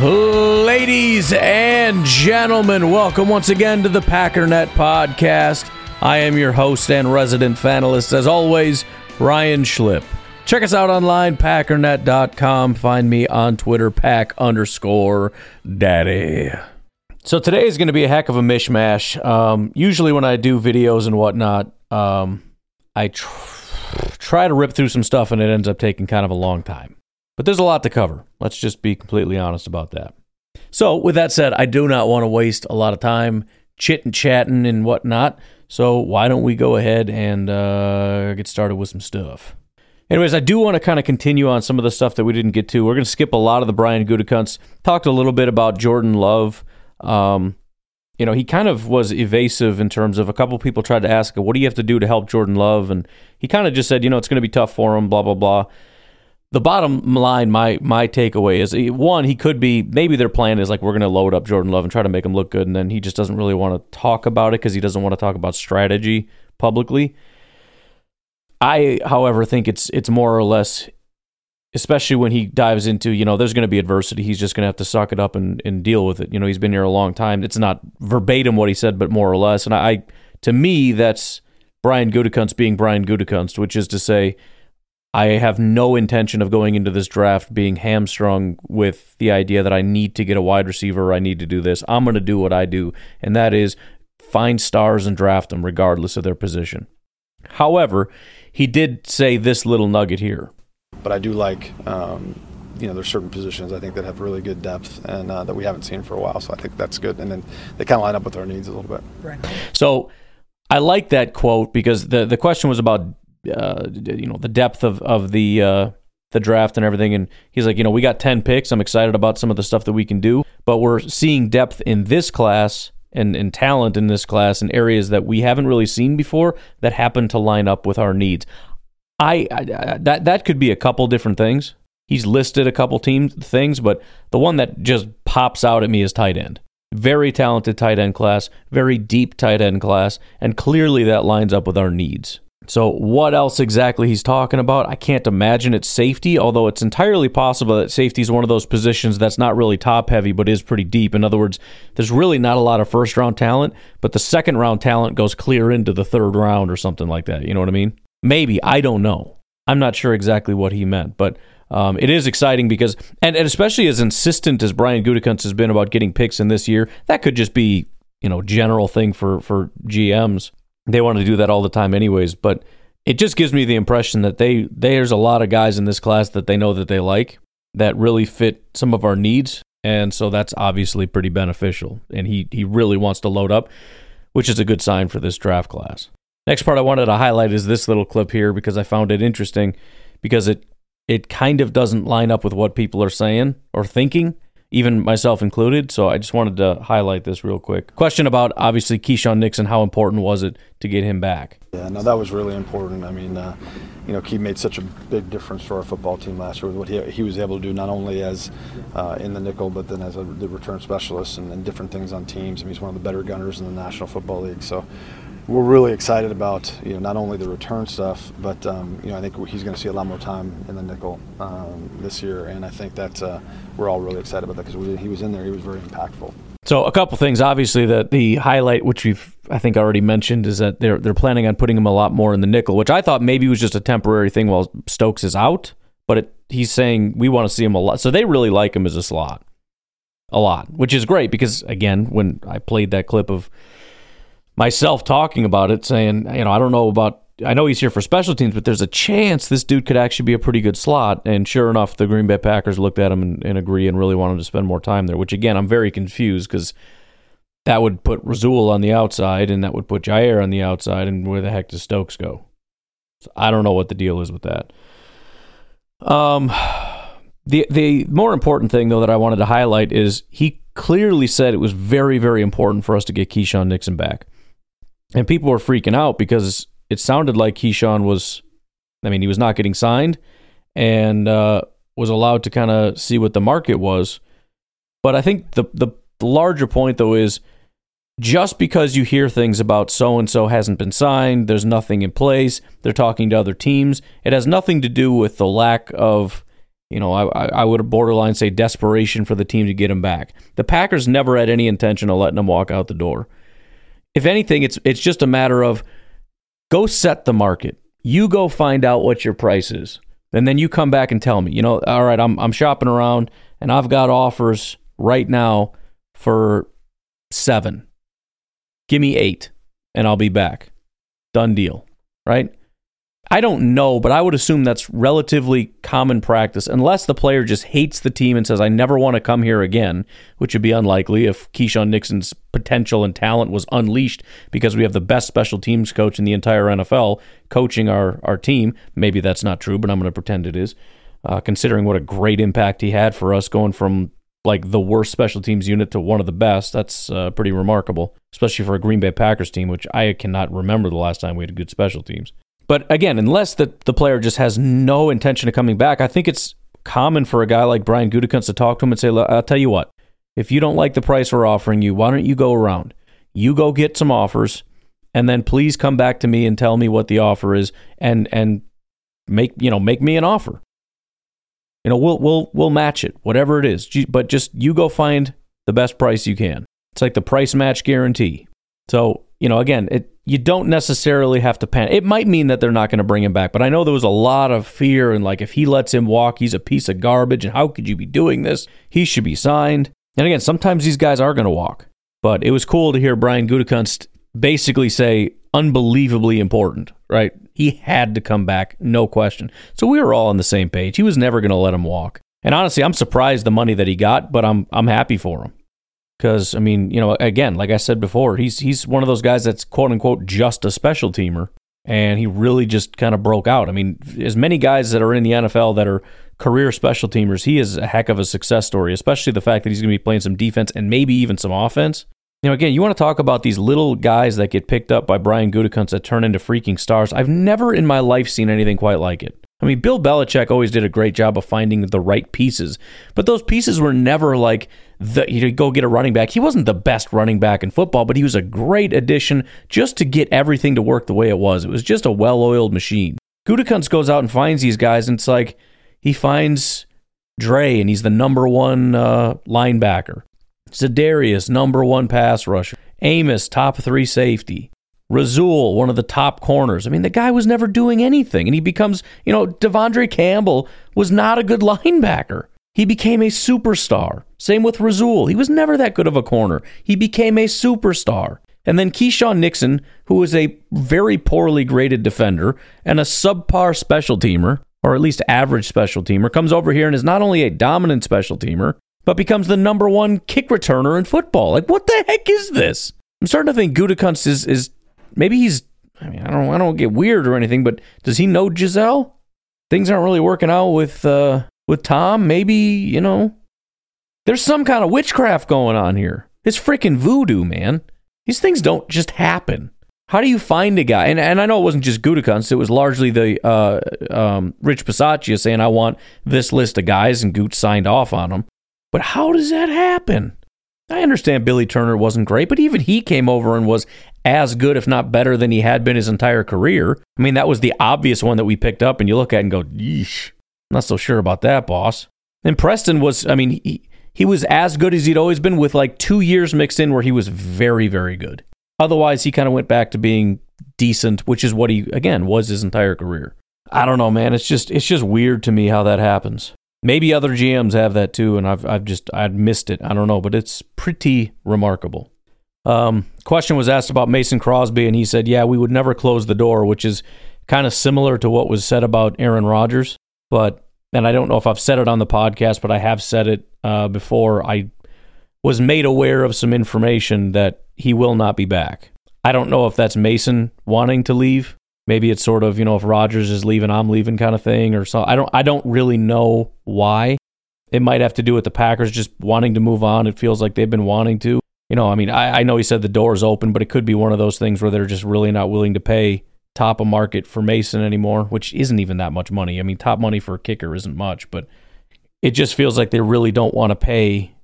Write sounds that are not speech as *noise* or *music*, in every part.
Ladies and gentlemen, welcome once again to the Packernet Podcast. I am your host and resident fanalist, as always, Ryan Schlip. Check us out online, packernet.com. Find me on Twitter, pack underscore daddy. So today is going to be a heck of a mishmash. Um, usually, when I do videos and whatnot, um, I tr- try to rip through some stuff and it ends up taking kind of a long time. But there's a lot to cover. Let's just be completely honest about that. So, with that said, I do not want to waste a lot of time chit and chatting and whatnot. So, why don't we go ahead and uh, get started with some stuff? Anyways, I do want to kind of continue on some of the stuff that we didn't get to. We're going to skip a lot of the Brian Gutekunst. Talked a little bit about Jordan Love. Um, you know, he kind of was evasive in terms of a couple people tried to ask, what do you have to do to help Jordan Love? And he kind of just said, you know, it's going to be tough for him, blah, blah, blah the bottom line, my my takeaway is eh, one, he could be maybe their plan is like we're going to load up Jordan Love and try to make him look good, and then he just doesn't really want to talk about it because he doesn't want to talk about strategy publicly. I, however, think it's it's more or less, especially when he dives into you know there's going to be adversity. He's just going to have to suck it up and, and deal with it. You know he's been here a long time. It's not verbatim what he said, but more or less. And I, to me, that's Brian Gutekunst being Brian Gutekunst, which is to say I have no intention of going into this draft being hamstrung with the idea that I need to get a wide receiver or I need to do this. I'm going to do what I do, and that is find stars and draft them regardless of their position. However, he did say this little nugget here. But I do like, um, you know, there's certain positions I think that have really good depth and uh, that we haven't seen for a while. So I think that's good. And then they kind of line up with our needs a little bit. Right. So I like that quote because the, the question was about uh, you know the depth of of the uh, the draft and everything. And he's like, you know, we got ten picks. I'm excited about some of the stuff that we can do, but we're seeing depth in this class and, and talent in this class in areas that we haven't really seen before that happen to line up with our needs. I, I that that could be a couple different things. He's listed a couple team things, but the one that just pops out at me is tight end. Very talented tight end class, very deep tight end class, and clearly that lines up with our needs. So, what else exactly he's talking about? I can't imagine it's safety, although it's entirely possible that safety is one of those positions that's not really top heavy, but is pretty deep. In other words, there's really not a lot of first round talent, but the second round talent goes clear into the third round or something like that. You know what I mean? Maybe. I don't know. I'm not sure exactly what he meant, but um, it is exciting because, and, and especially as insistent as Brian Gutekunst has been about getting picks in this year, that could just be, you know, general thing for, for GMs they want to do that all the time anyways but it just gives me the impression that they there's a lot of guys in this class that they know that they like that really fit some of our needs and so that's obviously pretty beneficial and he he really wants to load up which is a good sign for this draft class. Next part i wanted to highlight is this little clip here because i found it interesting because it it kind of doesn't line up with what people are saying or thinking even myself included. So I just wanted to highlight this real quick. Question about obviously Keisean Nixon. How important was it to get him back? Yeah, no, that was really important. I mean, uh, you know, Key made such a big difference for our football team last year with what he, he was able to do, not only as uh, in the nickel, but then as a, the return specialist and, and, different things on teams. I mean, he's one of the better gunners in the National Football League. So we're really excited about you know not only the return stuff, but um, you know I think he's going to see a lot more time in the nickel um, this year, and I think that uh, we're all really excited about that because he was in there, he was very impactful. So a couple things, obviously, that the highlight, which we've I think already mentioned, is that they're they're planning on putting him a lot more in the nickel, which I thought maybe was just a temporary thing while Stokes is out, but it, he's saying we want to see him a lot, so they really like him as a slot, a lot, which is great because again, when I played that clip of myself talking about it, saying, you know, I don't know about, I know he's here for special teams, but there's a chance this dude could actually be a pretty good slot. And sure enough, the Green Bay Packers looked at him and, and agree and really wanted to spend more time there, which again, I'm very confused because that would put Rasul on the outside and that would put Jair on the outside. And where the heck does Stokes go? So I don't know what the deal is with that. Um, the the more important thing though that I wanted to highlight is he clearly said it was very very important for us to get Keisean Nixon back and people were freaking out because it sounded like Keisean was, I mean, he was not getting signed and uh, was allowed to kind of see what the market was. But I think the the larger point though is just because you hear things about so and so hasn't been signed, there's nothing in place, they're talking to other teams. It has nothing to do with the lack of, you know, I, I would borderline say desperation for the team to get him back. The Packers never had any intention of letting him walk out the door if anything, it's it's just a matter of go set the market. You go find out what your price is. And then you come back and tell me, you know, all right, I'm I'm shopping around and I've got offers right now for seven. Give me eight and I'll be back. Done deal. Right? I don't know, but I would assume that's relatively common practice, unless the player just hates the team and says, I never want to come here again, which would be unlikely if Keisean Nixon's potential and talent was unleashed because we have the best special teams coach in the entire NFL coaching our, our team. Maybe that's not true, but I'm going to pretend it is, uh, considering what a great impact he had for us going from like the worst special teams unit to one of the best. That's uh, pretty remarkable, especially for a Green Bay Packers team, which I cannot remember the last time we had good special teams. But again, unless the, the player just has no intention of coming back, I think it's common for a guy like Brian Gutekunst to talk to him and say, I'll tell you what, if you don't like the price we're offering you, why don't you go around? You go get some offers, and then please come back to me and tell me what the offer is, and and make you know make me an offer. You know, we'll we'll we'll match it, whatever it is. But just you go find the best price you can. It's like the price match guarantee. So you know, again, it you don't necessarily have to panic. It might mean that they're not going to bring him back, but I know there was a lot of fear and like if he lets him walk, he's a piece of garbage. And how could you be doing this? He should be signed. And again, sometimes these guys are going to walk, but it was cool to hear Brian Gutekunst basically say unbelievably important, right? He had to come back, no question. So we were all on the same page. He was never going to let him walk. And honestly, I'm surprised the money that he got, but I'm I'm happy for him. Because I mean, you know, again, like I said before, he's he's one of those guys that's quote unquote just a special teamer, and he really just kind of broke out. I mean, as many guys that are in the NFL that are career special teamers, he is a heck of a success story. Especially the fact that he's going to be playing some defense and maybe even some offense. You know, again, you want to talk about these little guys that get picked up by Brian Gutekunst that turn into freaking stars. I've never in my life seen anything quite like it. I mean, Bill Belichick always did a great job of finding the right pieces, but those pieces were never like the you know, go get a running back. He wasn't the best running back in football, but he was a great addition just to get everything to work the way it was. It was just a well-oiled machine. Gutekunst goes out and finds these guys, and it's like he finds Dre, and he's the number one uh, linebacker. Za'Darius, number one pass rusher. Amos, top three safety. Rasul, one of the top corners. I mean, the guy was never doing anything, and he becomes, you know, De'Vondre Campbell was not a good *laughs* linebacker. He became a superstar. Same with Rasul. He was never that good of a corner. He became a superstar. And then Keisean Nixon, who was a very poorly graded defender and a subpar special teamer, or at least average special teamer, comes over here and is not only a dominant special teamer, but becomes the number one kick returner in football. Like, what the heck is this? I'm starting to think Gutekunst is is maybe he's I mean, I don't I don't get weird or anything, but does he know Gisele? Things aren't really working out with uh with Tom. Maybe, you know, there's some kind of witchcraft going on here. It's freaking voodoo, man. These things don't just happen. How do you find a guy? And, and I know it wasn't just Gutekunst. It was largely the uh, um, Rich Bisaccia saying, I want this list of guys, and Goot signed off on them. But how does that happen? I understand Billy Turner wasn't great, but even he came over and was as good, if not better, than he had been his entire career. I mean, that was the obvious one that we picked up, and you look at and go, yeesh, not so sure about that, boss. And Preston was, I mean, he, he was as good as he'd always been with like two years mixed in where he was very, very good. Otherwise, he kind of went back to being decent, which is what he, again, was his entire career. I don't know, man. It's just, it's just weird to me how that happens. Maybe other GMs have that too, and I've I've just I'd missed it. I don't know, but it's pretty remarkable. Um, question was asked about Mason Crosby, and he said, "Yeah, we would never close the door," which is kind of similar to what was said about Aaron Rodgers. But and I don't know if I've said it on the podcast, but I have said it uh, before. I was made aware of some information that he will not be back. I don't know if that's Mason wanting to leave maybe it's sort of you know if Rodgers is leaving, I'm leaving kind of thing, or so. I don't I don't really know why. It might have to do with the Packers just wanting to move on. It feels like they've been wanting to. You know, I mean, I, I know he said the door is open, but it could be one of those things where they're just really not willing to pay top of market for Mason anymore, which isn't even that much money. I mean, top money for a kicker isn't much, but it just feels like they really don't want to pay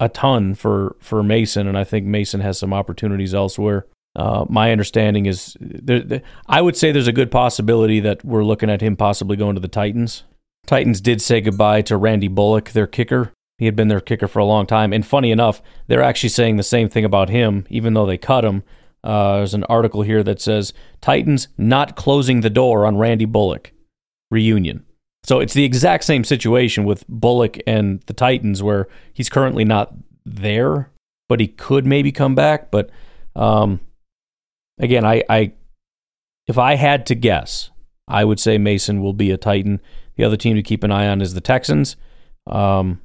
a ton for for Mason, and I think Mason has some opportunities elsewhere. Uh, my understanding is there, there, I would say there's a good possibility that we're looking at him possibly going to the Titans. Titans did say goodbye to Randy Bullock, their kicker. He had been their kicker for a long time. And funny enough, they're actually saying the same thing about him, even though they cut him. Uh, there's an article here that says Titans not closing the door on Randy Bullock reunion. So it's the exact same situation with Bullock and the Titans, where he's currently not there, but he could maybe come back. But um, again, I, I if I had to guess, I would say Mason will be a Titan. The other team to keep an eye on is the Texans. Um,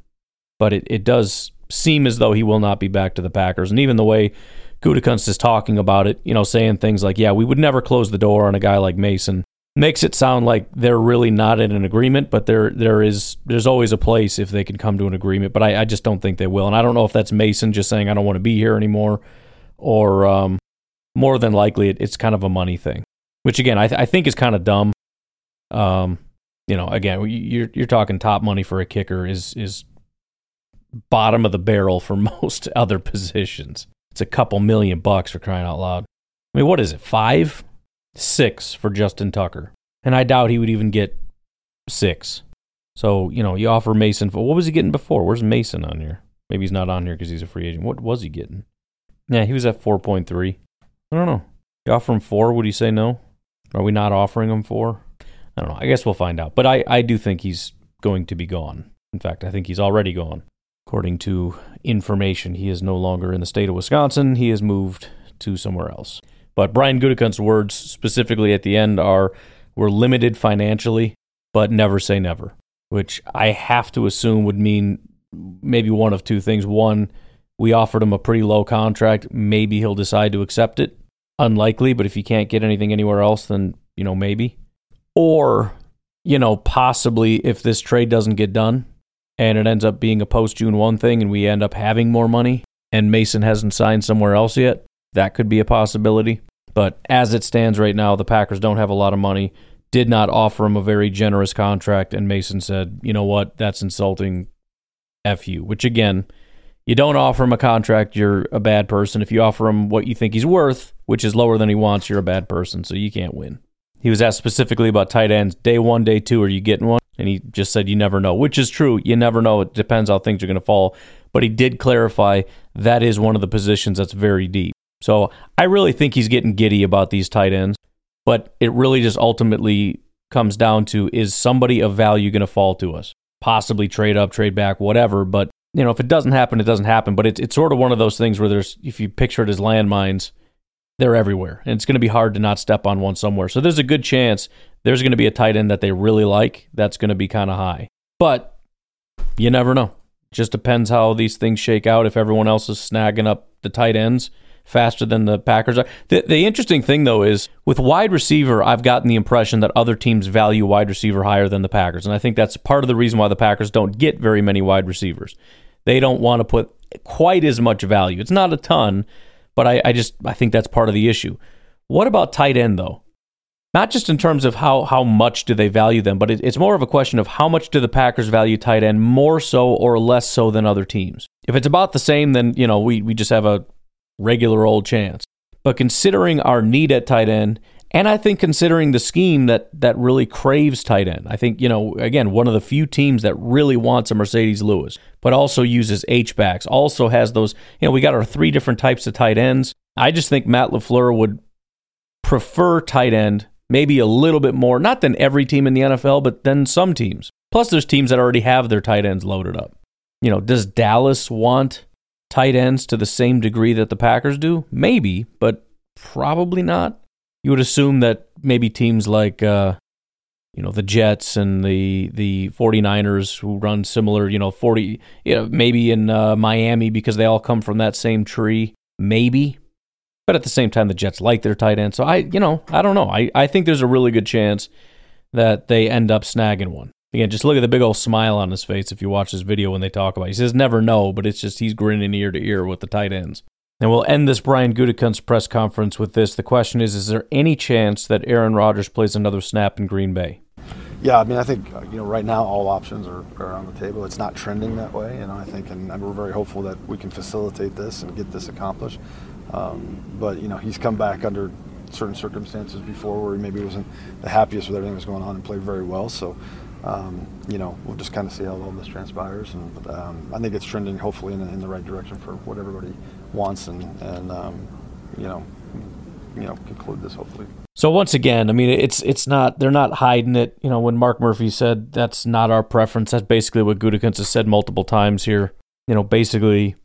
but it, it does seem as though he will not be back to the Packers. And even the way Gutekunst is talking about it, you know, saying things like, yeah, we would never close the door on a guy like Mason, makes it sound like they're really not in an agreement, but there there is there's always a place if they can come to an agreement. But I, I just don't think they will. And I don't know if that's Mason just saying I don't want to be here anymore or um, more than likely it, it's kind of a money thing, which again I, th- I think is kind of dumb. Um, you know, again, you're you're talking top money for a kicker is is bottom of the barrel for *laughs* most other positions. It's a couple million bucks for crying out loud. I mean, what is it? Five, six for Justin Tucker, and I doubt he would even get six. So you know, you offer Mason what was he getting before? Where's Mason on here? Maybe he's not on here because he's a free agent. What was he getting? Yeah, he was at four point three. I don't know. You offer him four? Would he say no? Are we not offering him four? I don't know. I guess we'll find out. But I, I do think he's going to be gone. In fact, I think he's already gone. According to information, he is no longer in the state of Wisconsin. He has moved to somewhere else. But Brian Gutekunst's words specifically at the end are we're limited financially, but never say never, which I have to assume would mean maybe one of two things. One, we offered him a pretty low contract. Maybe he'll decide to accept it. Unlikely, but if he can't get anything anywhere else, then, you know, maybe. Or, you know, possibly if this trade doesn't get done and it ends up being a post June 1 thing and we end up having more money and Mason hasn't signed somewhere else yet, that could be a possibility. But as it stands right now, the Packers don't have a lot of money, did not offer him a very generous contract, and Mason said, you know what, that's insulting F you, which again, you don't offer him a contract, you're a bad person. If you offer him what you think he's worth, which is lower than he wants, you're a bad person, so you can't win. He was asked specifically about tight ends. Day one, day two, are you getting one? And he just said, you never know, which is true. You never know. It depends how things are going to fall. But he did clarify that is one of the positions that's very deep. So I really think he's getting giddy about these tight ends. But it really just ultimately comes down to is somebody of value going to fall to us? Possibly trade up, trade back, whatever. But you know, if it doesn't happen, it doesn't happen. But it's it's sort of one of those things where there's if you picture it as landmines, they're everywhere, and it's going to be hard to not step on one somewhere. So there's a good chance there's going to be a tight end that they really like that's going to be kind of high. But you never know. Just depends how these things shake out. If everyone else is snagging up the tight ends faster than the Packers are. The, the interesting thing, though, is with wide receiver, I've gotten the impression that other teams value wide receiver higher than the Packers. And I think that's part of the reason why the Packers don't get very many wide receivers they don't want to put quite as much value. It's not a ton, but I, I just I think that's part of the issue. What about tight end though? Not just in terms of how how much do they value them, but it, it's more of a question of how much do the Packers value tight end more so or less so than other teams. If it's about the same, then you know we we just have a regular old chance. But considering our need at tight end, and I think considering the scheme that that really craves tight end, I think you know again one of the few teams that really wants a Marcedes Lewis, but also uses H backs, also has those. You know, we got our three different types of tight ends. I just think Matt LaFleur would prefer tight end maybe a little bit more, not than every team in the NFL, but than some teams. Plus, there's teams that already have their tight ends loaded up. You know, does Dallas want tight ends to the same degree that the Packers do? Maybe, but probably not. You would assume that maybe teams like uh, you know the Jets and the the 49ers who run similar, you know, 40 you know, maybe in uh, Miami because they all come from that same tree, maybe. But at the same time the Jets like their tight end. So I, you know, I don't know. I I think there's a really good chance that they end up snagging one. Again, just look at the big old smile on his face if you watch this video when they talk about it. He says never know, but it's just he's grinning ear to ear with the tight ends. And we'll end this Brian Gutekunst press conference with this. The question is Is there any chance that Aaron Rodgers plays another snap in Green Bay? Yeah, I mean, I think you know right now all options are, are on the table. It's not trending that way, you know. I think, and we're very hopeful that we can facilitate this and get this accomplished. Um, but you know, he's come back under certain circumstances before where he maybe wasn't the happiest with everything that was going on and played very well. So um, you know, we'll just kind of see how all this transpires. And um, I think it's trending hopefully in the, in the, right direction for what everybody wants and, and um, you know, you know, conclude this hopefully. So once again, I mean, it's it's not they're not hiding it. You know, when Mark Murphy said that's not our preference, that's basically what Gutekunst has said multiple times here. You know, basically,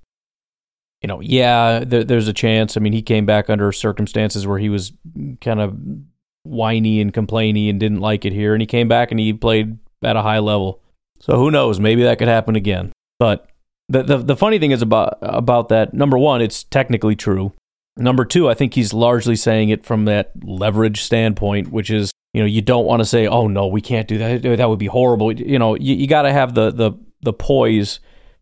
you know, yeah, there, there's a chance. I mean, he came back under circumstances where he was kind of whiny and complainy and didn't like it here, and he came back and he played at a high level. So who knows? Maybe that could happen again. But the, the the funny thing is about about that. Number one, it's technically true. Number two, I think he's largely saying it from that leverage standpoint, which is you know you don't want to say, oh no, we can't do that. That would be horrible. You know, you, you got to have the the the poise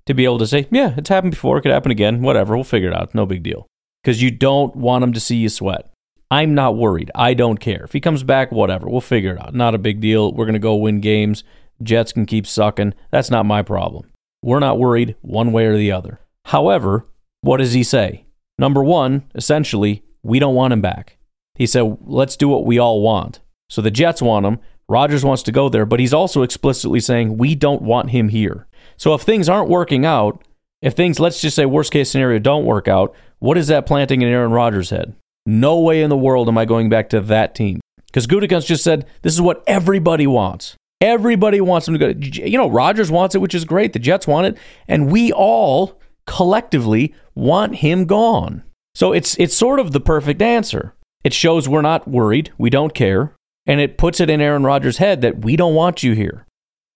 to be able to say, yeah, it's happened before. It could happen again. Whatever, we'll figure it out. No big deal. Because you don't want him to see you sweat. I'm not worried. I don't care. If he comes back, whatever. We'll figure it out. Not a big deal. We're going to go win games. Jets can keep sucking. That's not my problem. We're not worried one way or the other. However, what does he say? Number one, essentially, we don't want him back. He said, let's do what we all want. So the Jets want him. Rodgers wants to go there, but he's also explicitly saying, we don't want him here. So if things aren't working out, if things, let's just say worst case scenario, don't work out, what is that planting in Aaron Rodgers' head? No way in the world am I going back to that team. Because Gutekunst just said this is what everybody wants. Everybody wants him to go. You know, Rodgers wants it, which is great. The Jets want it, and we all collectively want him gone. So it's it's sort of the perfect answer. It shows we're not worried, we don't care, and it puts it in Aaron Rodgers' head that we don't want you here,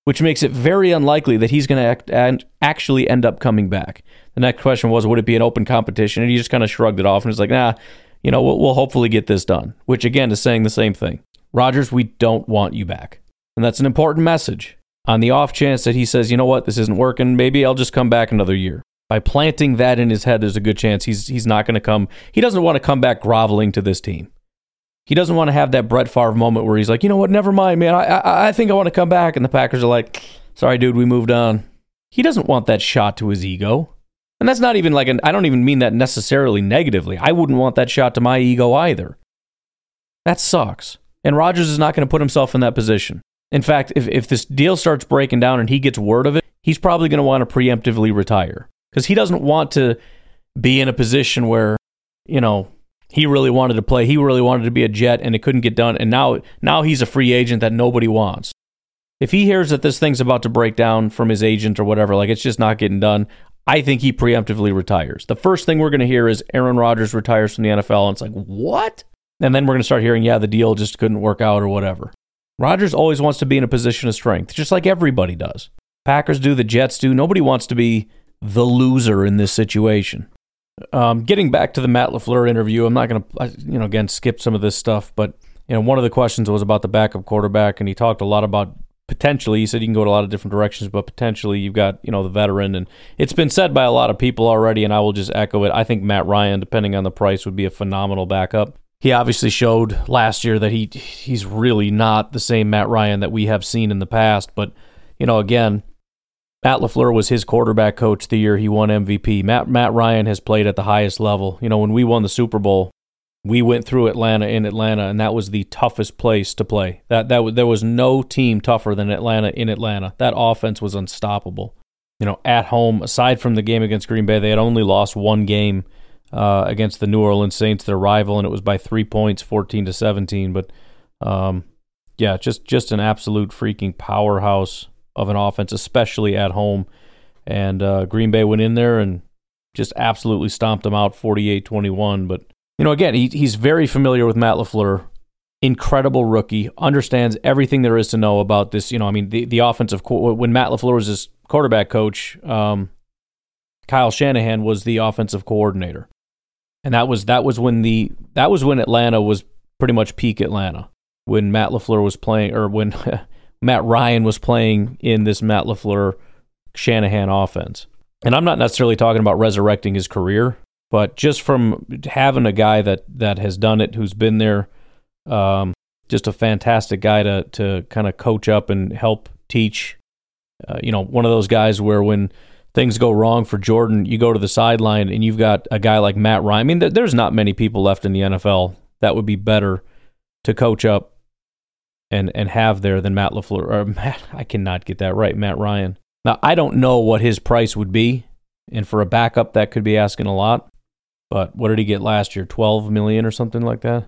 which makes it very unlikely that he's going to actually end up coming back. The next question was, would it be an open competition? And he just kind of shrugged it off and was like, nah, you know, we'll, we'll hopefully get this done, which again is saying the same thing. Rodgers, we don't want you back. And that's an important message. On the off chance that he says, you know what, this isn't working, maybe I'll just come back another year. By planting that in his head, there's a good chance he's, he's not going to come. He doesn't want to come back groveling to this team. He doesn't want to have that Brett Favre moment where he's like, you know what, never mind, man. I, I, I think I want to come back. And the Packers are like, sorry, dude, we moved on. He doesn't want that shot to his ego. And that's not even like an, I don't even mean that necessarily negatively. I wouldn't want that shot to my ego either. That sucks. And Rodgers is not going to put himself in that position. In fact, if, if this deal starts breaking down and he gets word of it, he's probably going to want to preemptively retire because he doesn't want to be in a position where, you know, he really wanted to play. He really wanted to be a Jet and it couldn't get done. And now, now he's a free agent that nobody wants. If he hears that this thing's about to break down from his agent or whatever, like it's just not getting done, I think he preemptively retires. The first thing we're going to hear is Aaron Rodgers retires from the NFL, and it's like, what? And then we're going to start hearing, yeah, the deal just couldn't work out or whatever. Rodgers always wants to be in a position of strength, just like everybody does. Packers do, the Jets do. Nobody wants to be the loser in this situation. Um, getting back to the Matt LaFleur interview, I'm not going to, you know, again, skip some of this stuff, but, you know, one of the questions was about the backup quarterback, and he talked a lot about potentially he said you can go in a lot of different directions but potentially you've got you know the veteran and it's been said by a lot of people already and i will just echo it i think matt ryan depending on the price would be a phenomenal backup he obviously showed last year that he he's really not the same Matt Ryan that we have seen in the past. But you know, again, Matt LaFleur was his quarterback coach the year he won MVP. Matt Matt Ryan has played at the highest level. You know, when we won the Super Bowl, we went through Atlanta in Atlanta, and that was the toughest place to play. That that there was no team tougher than Atlanta in Atlanta. That offense was unstoppable. You know, at home, aside from the game against Green Bay, they had only lost one game uh, against the New Orleans Saints, their rival, and it was by three points, fourteen to seventeen. But um, yeah, just just an absolute freaking powerhouse of an offense, especially at home. And uh, Green Bay went in there and just absolutely stomped them out 48-21. But you know, again, he, he's very familiar with Matt LaFleur. Incredible rookie, understands everything there is to know about this. You know, I mean, the, the offensive when Matt LaFleur was his quarterback coach, um, Kyle Shanahan was the offensive coordinator, and that was that was when the that was when Atlanta was pretty much peak Atlanta when Matt LaFleur was playing, or when *laughs* Matt Ryan was playing in this Matt LaFleur Shanahan offense. And I'm not necessarily talking about resurrecting his career, but just from having a guy that that has done it, who's been there, um, just a fantastic guy to to kind of coach up and help teach. Uh, you know, one of those guys where when things go wrong for Jordan, you go to the sideline and you've got a guy like Matt Ryan. I mean, there's not many people left in the NFL that would be better to coach up and and have there than Matt LaFleur or *laughs* Matt. I cannot get that right, Matt Ryan. Now I don't know what his price would be, and for a backup that could be asking a lot. But what did he get last year? 12 million or something like that?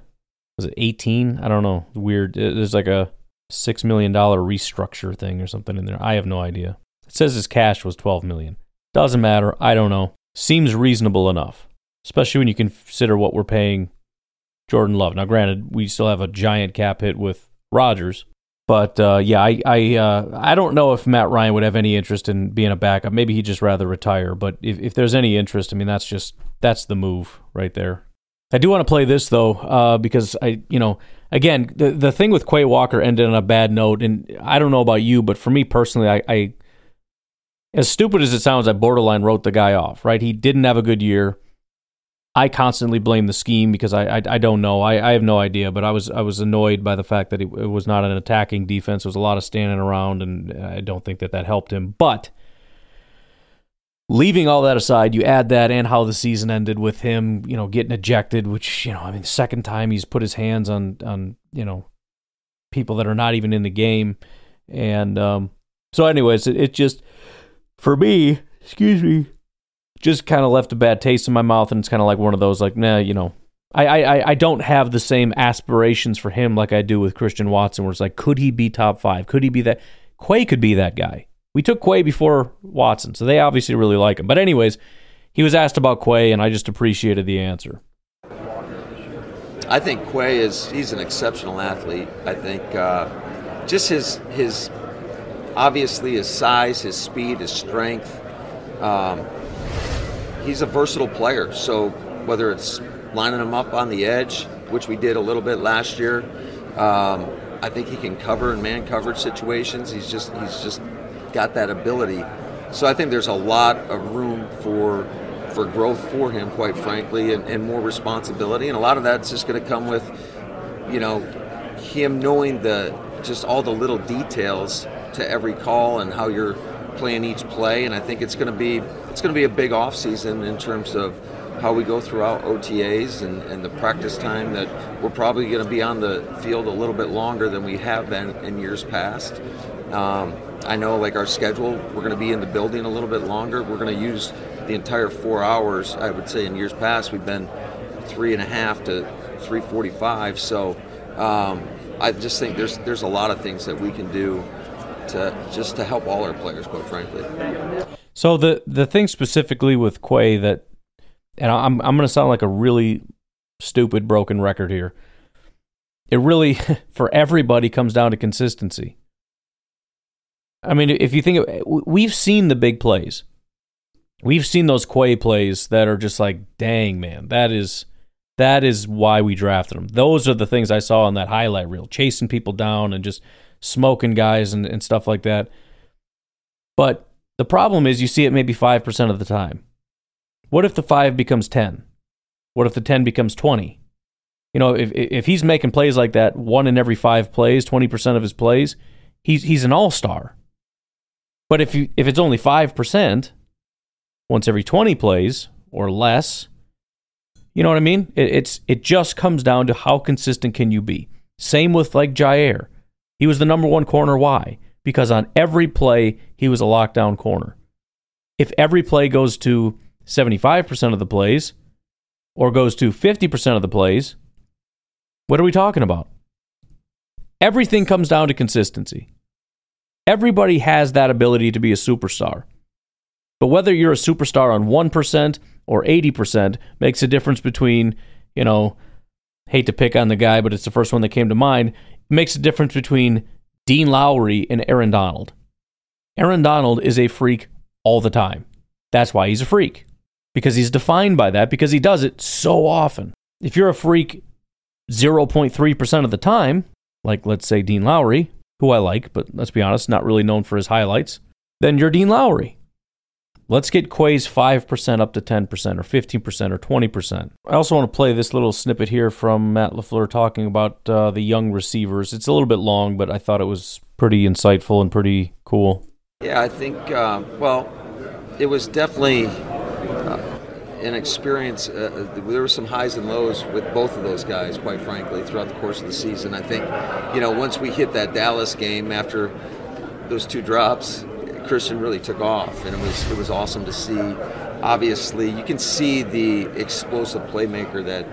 Was it 18? I don't know. Weird. There's like a $6 million restructure thing or something in there. I have no idea. It says his cash was 12 million. Doesn't matter. I don't know. Seems reasonable enough, especially when you consider what we're paying Jordan Love. Now, granted, we still have a giant cap hit with Rodgers, but uh, yeah, I I uh, I don't know if Matt Ryan would have any interest in being a backup. Maybe he'd just rather retire. But if, if there's any interest, I mean, that's just that's the move right there. I do want to play this though, uh, because I you know again the the thing with Quay Walker ended on a bad note, and I don't know about you, but for me personally, I, I as stupid as it sounds, I borderline wrote the guy off. Right, he didn't have a good year. I constantly blame the scheme because I I, I don't know. I, I have no idea, but I was I was annoyed by the fact that it, it was not an attacking defense. There was a lot of standing around, and I don't think that that helped him. But leaving all that aside, you add that and how the season ended with him, you know, getting ejected, which you know, I mean, the second time he's put his hands on on you know people that are not even in the game, and um, so anyways, it, it just for me, excuse me, just kind of left a bad taste in my mouth, and it's kind of like one of those like, nah, you know, I, I I don't have the same aspirations for him like I do with Christian Watson, where it's like, could he be top five? Could he be that? Quay could be that guy. We took Quay before Watson, so they obviously really like him. But anyways, he was asked about Quay, and I just appreciated the answer. I think Quay is he's an exceptional athlete. I think uh, just his his obviously his size, his speed, his strength. Um, he's a versatile player. So whether it's lining him up on the edge, which we did a little bit last year, um, I think he can cover in man coverage situations. He's just he's just got that ability. So I think there's a lot of room for for growth for him, quite frankly, and, and more responsibility. And a lot of that's just going to come with, you know, him knowing the just all the little details to every call and how you're playing each play. And I think it's going to be it's going to be a big off season in terms of how we go throughout OTAs and, and the practice time that we're probably going to be on the field a little bit longer than we have been in years past. Um, I know, like our schedule, we're going to be in the building a little bit longer. We're going to use the entire four hours. I would say in years past we've been three and a half to three forty-five. So um, I just think there's there's a lot of things that we can do to just to help all our players, quite frankly. So the the thing specifically with Quay that, and I'm I'm going to sound like a really stupid broken record here. It really *laughs* for everybody comes down to consistency. I mean, if you think of, we've seen the big plays. We've seen those Quay plays that are just like, dang man, that is that is why we drafted him. Those are the things I saw on that highlight reel, chasing people down and just smoking guys and, and stuff like that. But the problem is you see it maybe 5% of the time. What if the 5 becomes 10? What if the 10 becomes 20? You know, if if he's making plays like that, one in every five plays, twenty percent of his plays, he's he's an all star. But if you if it's only five percent, once every twenty plays or less, you know what I mean? It, it's it just comes down to how consistent can you be. Same with like Jair. He was the number one corner. Why? Because on every play he was a lockdown corner. If every play goes to seventy five percent of the plays, or goes to fifty percent of the plays, what are we talking about? Everything comes down to consistency. Everybody has that ability to be a superstar. But whether you're a superstar on 1% or 80% makes a difference between, you know, hate to pick on the guy, but it's the first one that came to mind, makes a difference between Dean Lowry and Aaron Donald. Aaron Donald is a freak all the time. That's why he's a freak. Because he's defined by that, because he does it so often. If you're a freak 0.3% of the time, like let's say Dean Lowry, who I like, but let's be honest, not really known for his highlights, then you're Dean Lowry. Let's get Quay's 5% up to 10% or 15% or 20%. I also want to play this little snippet here from Matt LaFleur talking about uh, the young receivers. It's a little bit long, but I thought it was pretty insightful and pretty cool. Yeah, I think, uh, well, it was definitely an experience. Uh, there were some highs and lows with both of those guys, quite frankly, throughout the course of the season. I think, you know, once we hit that Dallas game after those two drops, Christian really took off, and it was it was awesome to see. Obviously, you can see the explosive playmaker that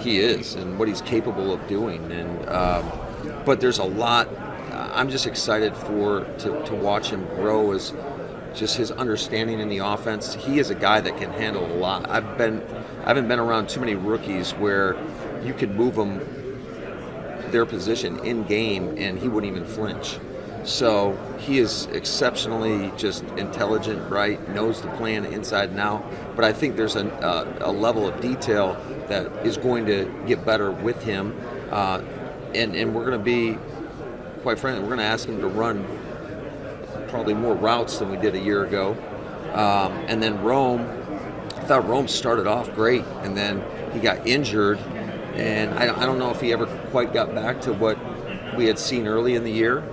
he is and what he's capable of doing. And um, but there's a lot. I'm just excited for to, to watch him grow as just his understanding in the offense. He is a guy that can handle a lot. I've been, I haven't been around too many rookies where you could move them their position in game and he wouldn't even flinch. So he is exceptionally just intelligent, right? Knows the plan inside and out. But I think there's a, a, a level of detail that is going to get better with him, uh, and and we're going to be, quite frankly, we're going to ask him to run probably more routes than we did a year ago. Um, and then Rome, I thought Rome started off great, and then he got injured, and I, I don't know if he ever quite got back to what we had seen early in the year,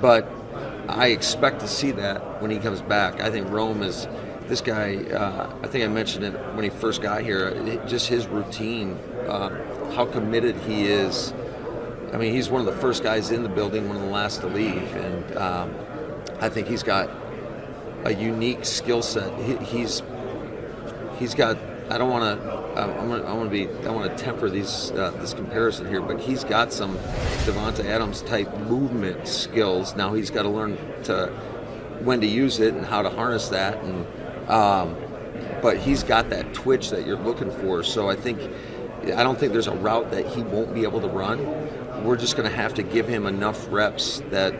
but I expect to see that when he comes back. I think Rome is this guy. Uh, I think I mentioned it when he first got here. It, just his routine, uh, how committed he is. I mean, he's one of the first guys in the building, one of the last to leave, and um, I think he's got a unique skill set. He, he's he's got. I don't want to. I'm want to be. I want to temper these uh, this comparison here, but he's got some Davante Adams type movement skills. Now he's got to learn to when to use it and how to harness that. And um, but he's got that twitch that you're looking for. So I think I don't think there's a route that he won't be able to run. We're just going to have to give him enough reps that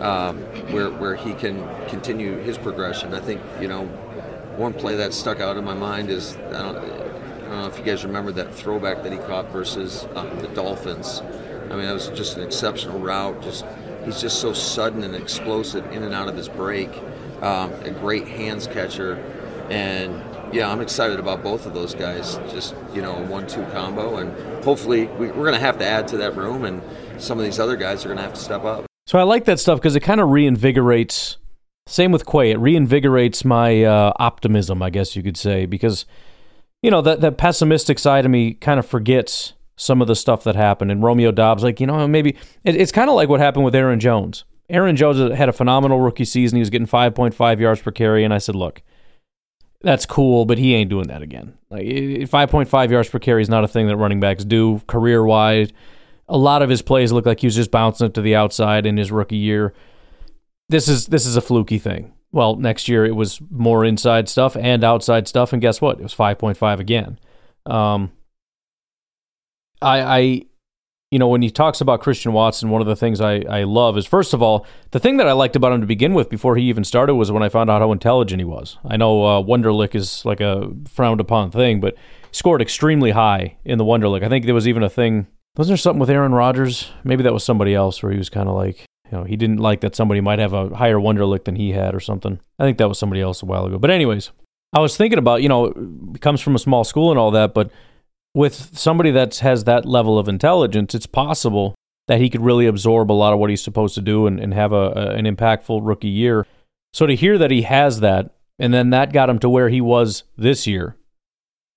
um, where where he can continue his progression. I think you know one play that stuck out in my mind is Know if you guys remember that throwback that he caught versus um, the Dolphins. I mean, that was just an exceptional route. Just he's just so sudden and explosive in and out of his break. Um, a great hands catcher, and yeah, I'm excited about both of those guys. Just you know, a one-two combo, and hopefully we, we're going to have to add to that room, and some of these other guys are going to have to step up. So I like that stuff because it kind of reinvigorates. Same with Quay, it reinvigorates my uh, optimism, I guess you could say, because you know that that pessimistic side of me kind of forgets some of the stuff that happened. And Romeo Doubs, like you know, maybe it, it's kind of like what happened with Aaron Jones. Aaron Jones had a phenomenal rookie season. He was getting 5.5 yards per carry, and I said, look, that's cool, but he ain't doing that again. Like 5.5 yards per carry is not a thing that running backs do career wise. a lot of his plays look like he was just bouncing it to the outside in his rookie year. This is this is a fluky thing. Well, next year it was more inside stuff and outside stuff, and guess what? It was five point five again. Um, I, I, you know, when he talks about Christian Watson, one of the things I, I love is first of all, the thing that I liked about him to begin with before he even started was when I found out how intelligent he was. I know uh, Wonderlic is like a frowned upon thing, but scored extremely high in the Wonderlic. I think there was even a thing wasn't there something with Aaron Rodgers? Maybe that was somebody else where he was kind of like, you know, he didn't like that somebody might have a higher Wonderlic than he had or something. I think that was somebody else a while ago. But anyways, I was thinking about, you know, comes from a small school and all that, but with somebody that has that level of intelligence, it's possible that he could really absorb a lot of what he's supposed to do and, and have a, a, an impactful rookie year. So to hear that he has that, and then that got him to where he was this year,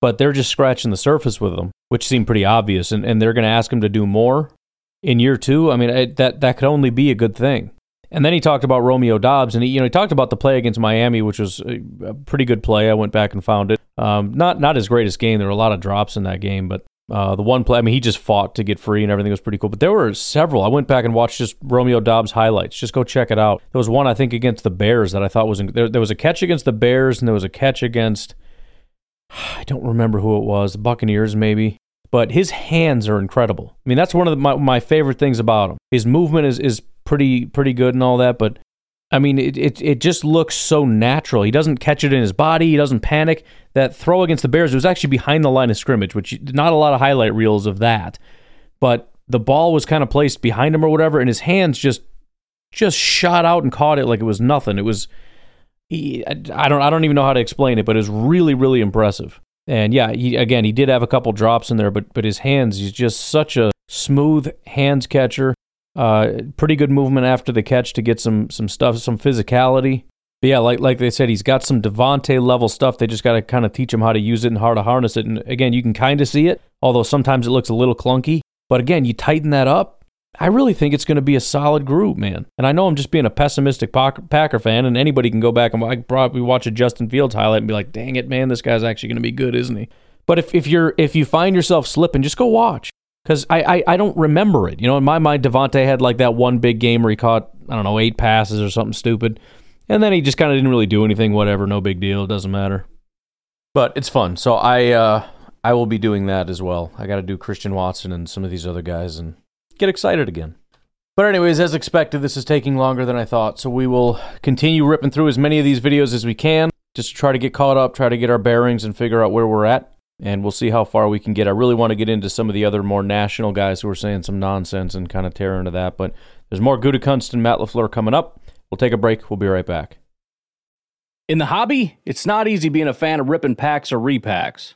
but they're just scratching the surface with him, which seemed pretty obvious, and, and they're going to ask him to do more in year two. I mean, it, that that could only be a good thing. And then he talked about Romeo Doubs, and he, you know, he talked about the play against Miami, which was a, a pretty good play. I went back and found it. Um, not not his greatest game. There were a lot of drops in that game, but uh, the one play, I mean, he just fought to get free, and everything was pretty cool. But there were several. I went back and watched just Romeo Doubs highlights. Just go check it out. There was one I think against the Bears that I thought was in, there. There was a catch against the Bears, and there was a catch against *sighs* I don't remember who it was, the Buccaneers maybe but his hands are incredible. I mean, that's one of the, my, my favorite things about him. His movement is, is pretty pretty good and all that, but I mean, it, it it just looks so natural. He doesn't catch it in his body. He doesn't panic. That throw against the Bears was actually behind the line of scrimmage, which not a lot of highlight reels of that. But the ball was kind of placed behind him or whatever, and his hands just just shot out and caught it like it was nothing. It was I don't I don't even know how to explain it, but it was really really impressive. And yeah, he, again, he did have a couple drops in there, but but his hands, he's just such a smooth hands catcher. Uh, pretty good movement after the catch to get some some stuff, some physicality. But yeah, like like they said, he's got some Davante level stuff. They just got to kind of teach him how to use it and how to harness it. And again, you can kind of see it, although sometimes it looks a little clunky. But again, you tighten that up, I really think it's going to be a solid group, man. And I know I'm just being a pessimistic Packer fan, and anybody can go back and I probably watch a Justin Fields highlight and be like, "Dang it, man, this guy's actually going to be good, isn't he?" But if, if you're if you find yourself slipping, just go watch because I, I I don't remember it. You know, in my mind, Davante had like that one big game where he caught I don't know eight passes or something stupid, and then he just kind of didn't really do anything. Whatever, no big deal. It doesn't matter. But it's fun. So I uh, I will be doing that as well. I got to do Christian Watson and some of these other guys and get excited again. But, anyways, as expected, this is taking longer than I thought, so we will continue ripping through as many of these videos as we can just to try to get caught up, try to get our bearings, and figure out where we're at. And we'll see how far we can get. I really want to get into some of the other more national guys who are saying some nonsense and kind of tear into that. But there's more Gutekunst and Matt LaFleur coming up. We'll take a break. We'll be right back. In the hobby, it's not easy being a fan of ripping packs or repacks.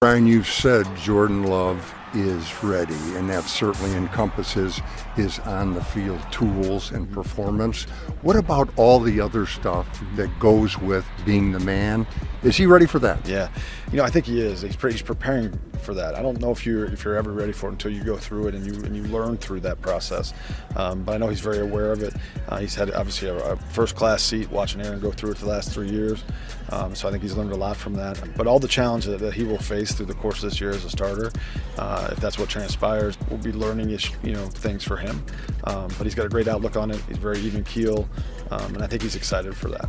Brian, you've said Jordan Love is ready, and that certainly encompasses his on the field tools and mm-hmm. performance. What about all the other stuff that goes with being the man? Is he ready for that? Yeah, you know, I think he is. He's, pre- he's preparing for that. I don't know if you're if you're ever ready for it until you go through it and you and you learn through that process. Um, but I know he's very aware of it. Uh, he's had obviously a, a, first class seat watching Aaron go through it the last three years. Um, so I think he's learned a lot from that. But all the challenges that, that he will face through the course of this year as a starter, uh, if that's what transpires, will be learning you know things for him. Um, but he's got a great outlook on it. He's very even keel, um, and I think he's excited for that.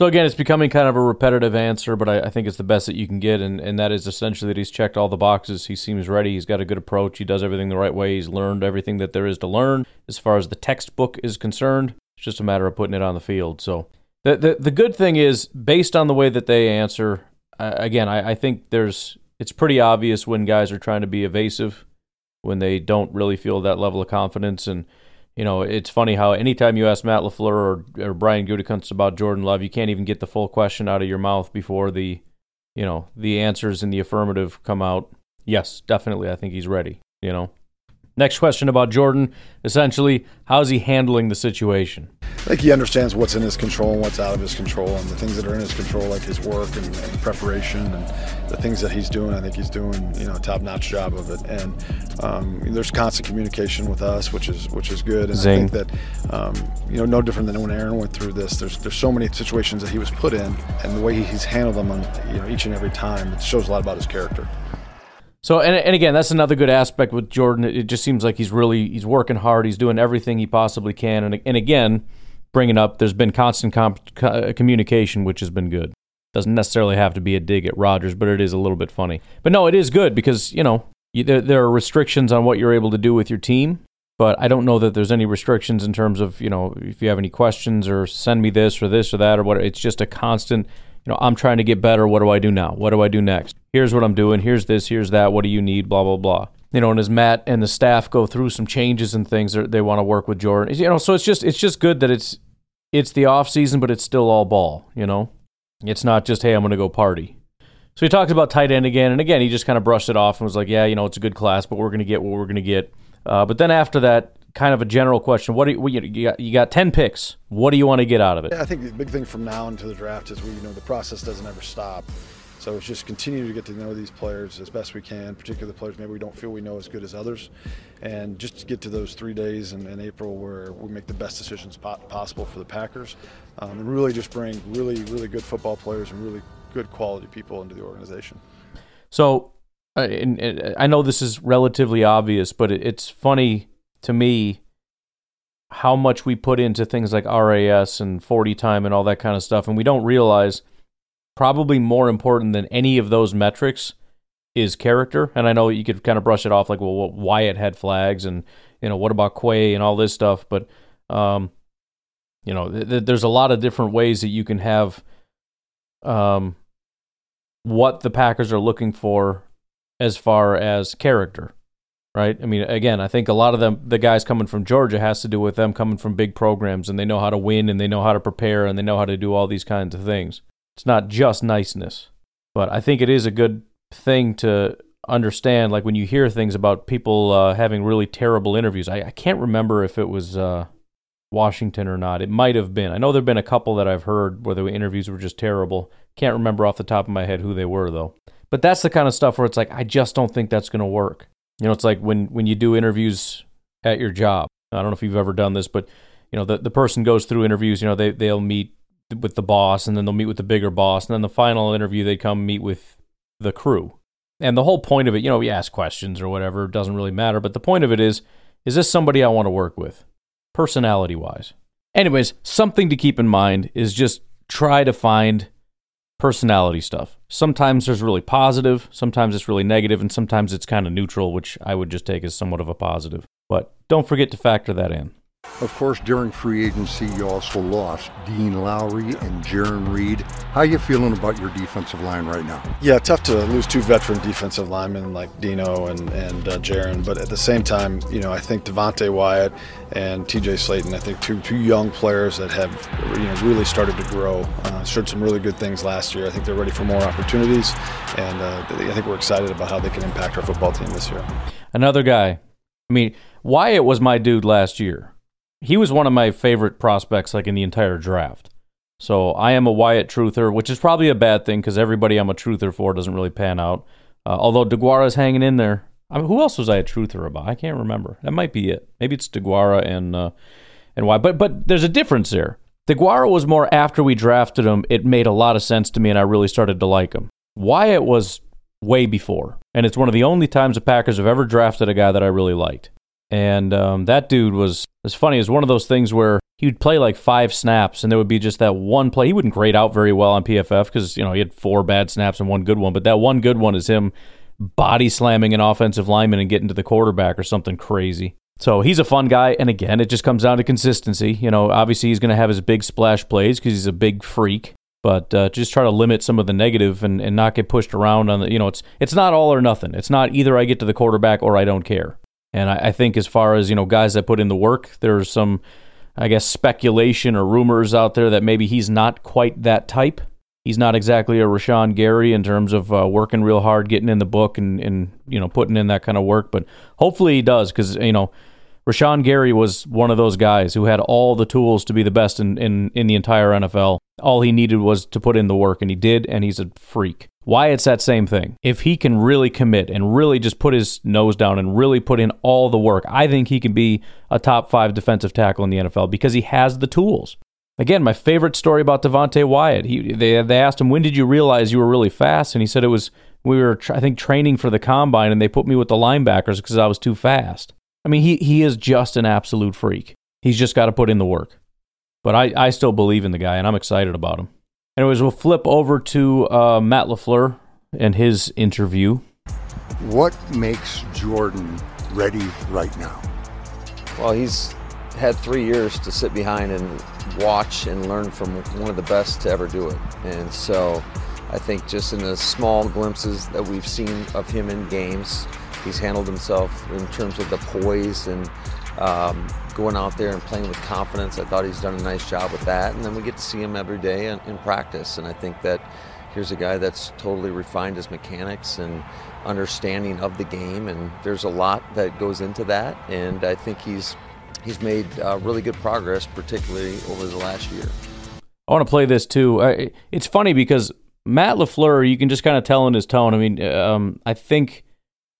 So again, it's becoming kind of a repetitive answer, but I, I, think it's the best that you can get, and, and that is essentially that he's checked all the boxes. He seems ready. He's got a good approach. He does everything the right way. He's learned everything that there is to learn as far as the textbook is concerned. It's just a matter of putting it on the field. So the the, the good thing is, based on the way that they answer, uh, again, I, I think there's it's pretty obvious when guys are trying to be evasive when they don't really feel that level of confidence. And you know, it's funny how anytime you ask Matt LaFleur or, or Brian Gutekunst about Jordan Love, you can't even get the full question out of your mouth before the, you know, the answers in the affirmative come out. Yes, definitely, I think he's ready. You know. Next question about Jordan. Essentially, how's he handling the situation? I think he understands what's in his control and what's out of his control, and the things that are in his control, like his work and, and preparation, and the things that he's doing. I think he's doing you know a top-notch job of it, and um, there's constant communication with us, which is which is good. And Zing. I think that um, you know no different than when Aaron went through this. There's there's so many situations that he was put in, and the way he's handled them on you know each and every time, it shows a lot about his character. So and, and again, that's another good aspect with Jordan. It just seems like he's really he's working hard. He's doing everything he possibly can. And and again, bringing up, there's been constant comp- co- communication, which has been good. Doesn't necessarily have to be a dig at Rodgers, but it is a little bit funny. But no, it is good because you know you, there, there are restrictions on what you're able to do with your team. But I don't know that there's any restrictions in terms of you know if you have any questions or send me this or this or that or what. It's just a constant know, I'm trying to get better. What do I do now? What do I do next? Here's what I'm doing. Here's this. Here's that. What do you need? Blah blah blah. You know, and as Matt and the staff go through some changes and things, they want to work with Jordan. You know, so it's just it's just good that it's it's the off season, but it's still all ball. You know, it's not just hey, I'm going to go party. So he talked about tight end again, and again, he just kind of brushed it off and was like, yeah, you know, it's a good class, but we're going to get what we're going to get. Uh, but then after that, kind of a general question. What do you, you got? You got ten picks. What do you want to get out of it? Yeah, I think the big thing from now into the draft is we, you know, the process doesn't ever stop. So it's just continue to get to know these players as best we can, particularly the players maybe we don't feel we know as good as others, and just to get to those three days in, in April where we make the best decisions po- possible for the Packers, um, and really just bring really, really good football players and really good quality people into the organization. So, uh, and, and I know this is relatively obvious, but it, it's funny to me how much we put into things like RAS and 40 time and all that kind of stuff. And we don't realize probably more important than any of those metrics is character. And I know you could kind of brush it off like, well, Wyatt had flags and, you know, what about Quay and all this stuff. But, um, you know, th- th- there's a lot of different ways that you can have um, what the Packers are looking for as far as character right? I mean, again, I think a lot of them, the guys coming from Georgia, has to do with them coming from big programs and they know how to win and they know how to prepare and they know how to do all these kinds of things. It's not just niceness, but I think it is a good thing to understand. Like when you hear things about people uh, having really terrible interviews, I, I, can't remember if it was uh, Washington or not. It might have been. I know there've been a couple that I've heard where the interviews were just terrible. Can't remember off the top of my head who they were though. But that's the kind of stuff where it's like I just don't think that's going to work. You know, it's like when when you do interviews at your job. I don't know if you've ever done this, but you know, the the person goes through interviews. You know, they they'll meet with the boss, and then they'll meet with the bigger boss, and then the final interview they come meet with the crew. And the whole point of it, you know, we ask questions or whatever, it doesn't really matter. But the point of it is, is this somebody I want to work with, personality wise? Anyways, something to keep in mind is just try to find personality stuff. Sometimes there's really positive, sometimes it's really negative, and sometimes it's kind of neutral, which I would just take as somewhat of a positive. But don't forget to factor that in. Of course, during free agency, you also lost Dean Lowry and Jarran Reed. How you feeling about your defensive line right now? Yeah, tough to lose two veteran defensive linemen like Dino and and uh, Jarran, but at the same time, you know, I think Devonte Wyatt and T.J. Slaton, I think two two young players that have you know really started to grow, uh, showed some really good things last year. I think they're ready for more opportunities, and uh, I think we're excited about how they can impact our football team this year. Another guy, I mean, Wyatt was my dude last year he was one of my favorite prospects like in the entire draft. So I am a Wyatt truther, which is probably a bad thing because everybody I'm a truther for doesn't really pan out. Uh, although Deguara is hanging in there. I mean, who else was I a truther about? I can't remember. That might be it. Maybe it's Deguara and uh, and why. But but there's a difference there. Deguara was more after we drafted him. It made a lot of sense to me, and I really started to like him. Wyatt was way before, and it's one of the only times the Packers have ever drafted a guy that I really liked. And um, that dude was as funny as one of those things where he would play like five snaps and there would be just that one play. He wouldn't grade out very well on PFF because, you know, he had four bad snaps and one good one. But that one good one is him body slamming an offensive lineman and getting to the quarterback or something crazy. So he's a fun guy. And again, it just comes down to consistency. You know, obviously he's going to have his big splash plays because he's a big freak. But uh, just try to limit some of the negative and, and not get pushed around on the, you know, it's it's not all or nothing. It's not either I get to the quarterback or I don't care. And I, I think as far as you know, guys that put in the work, there's some, I guess, speculation or rumors out there that maybe he's not quite that type. He's not exactly a Rashan Gary in terms of uh, working real hard, getting in the book, and, and you know putting in that kind of work. But hopefully he does, because you know Rashan Gary was one of those guys who had all the tools to be the best in, in, in the entire NFL. All he needed was to put in the work, and he did, and he's a freak. Wyatt's that same thing. If he can really commit and really just put his nose down and really put in all the work, I think he can be a top five defensive tackle in the NFL because he has the tools. Again, my favorite story about Devonte Wyatt. He they they asked him when did you realize you were really fast, and he said it was we were I think training for the combine, and they put me with the linebackers because I was too fast. I mean, he he is just an absolute freak. He's just got to put in the work. But I I still believe in the guy, and I'm excited about him. Anyways, we'll flip over to uh, Matt LaFleur and his interview. What makes Jordan ready right now? Well, he's had three years to sit behind and watch and learn from one of the best to ever do it. And so I think just in the small glimpses that we've seen of him in games, he's handled himself in terms of the poise and um, going out there and playing with confidence. I thought he's done a nice job with that. And then we get to see him every day in, in practice. And I think that here's a guy that's totally refined his mechanics and understanding of the game. And there's a lot that goes into that. And I think he's he's made uh, really good progress, particularly over the last year. I want to play this too. I, it's funny because Matt LaFleur, you can just kind of tell in his tone. I mean, um, I think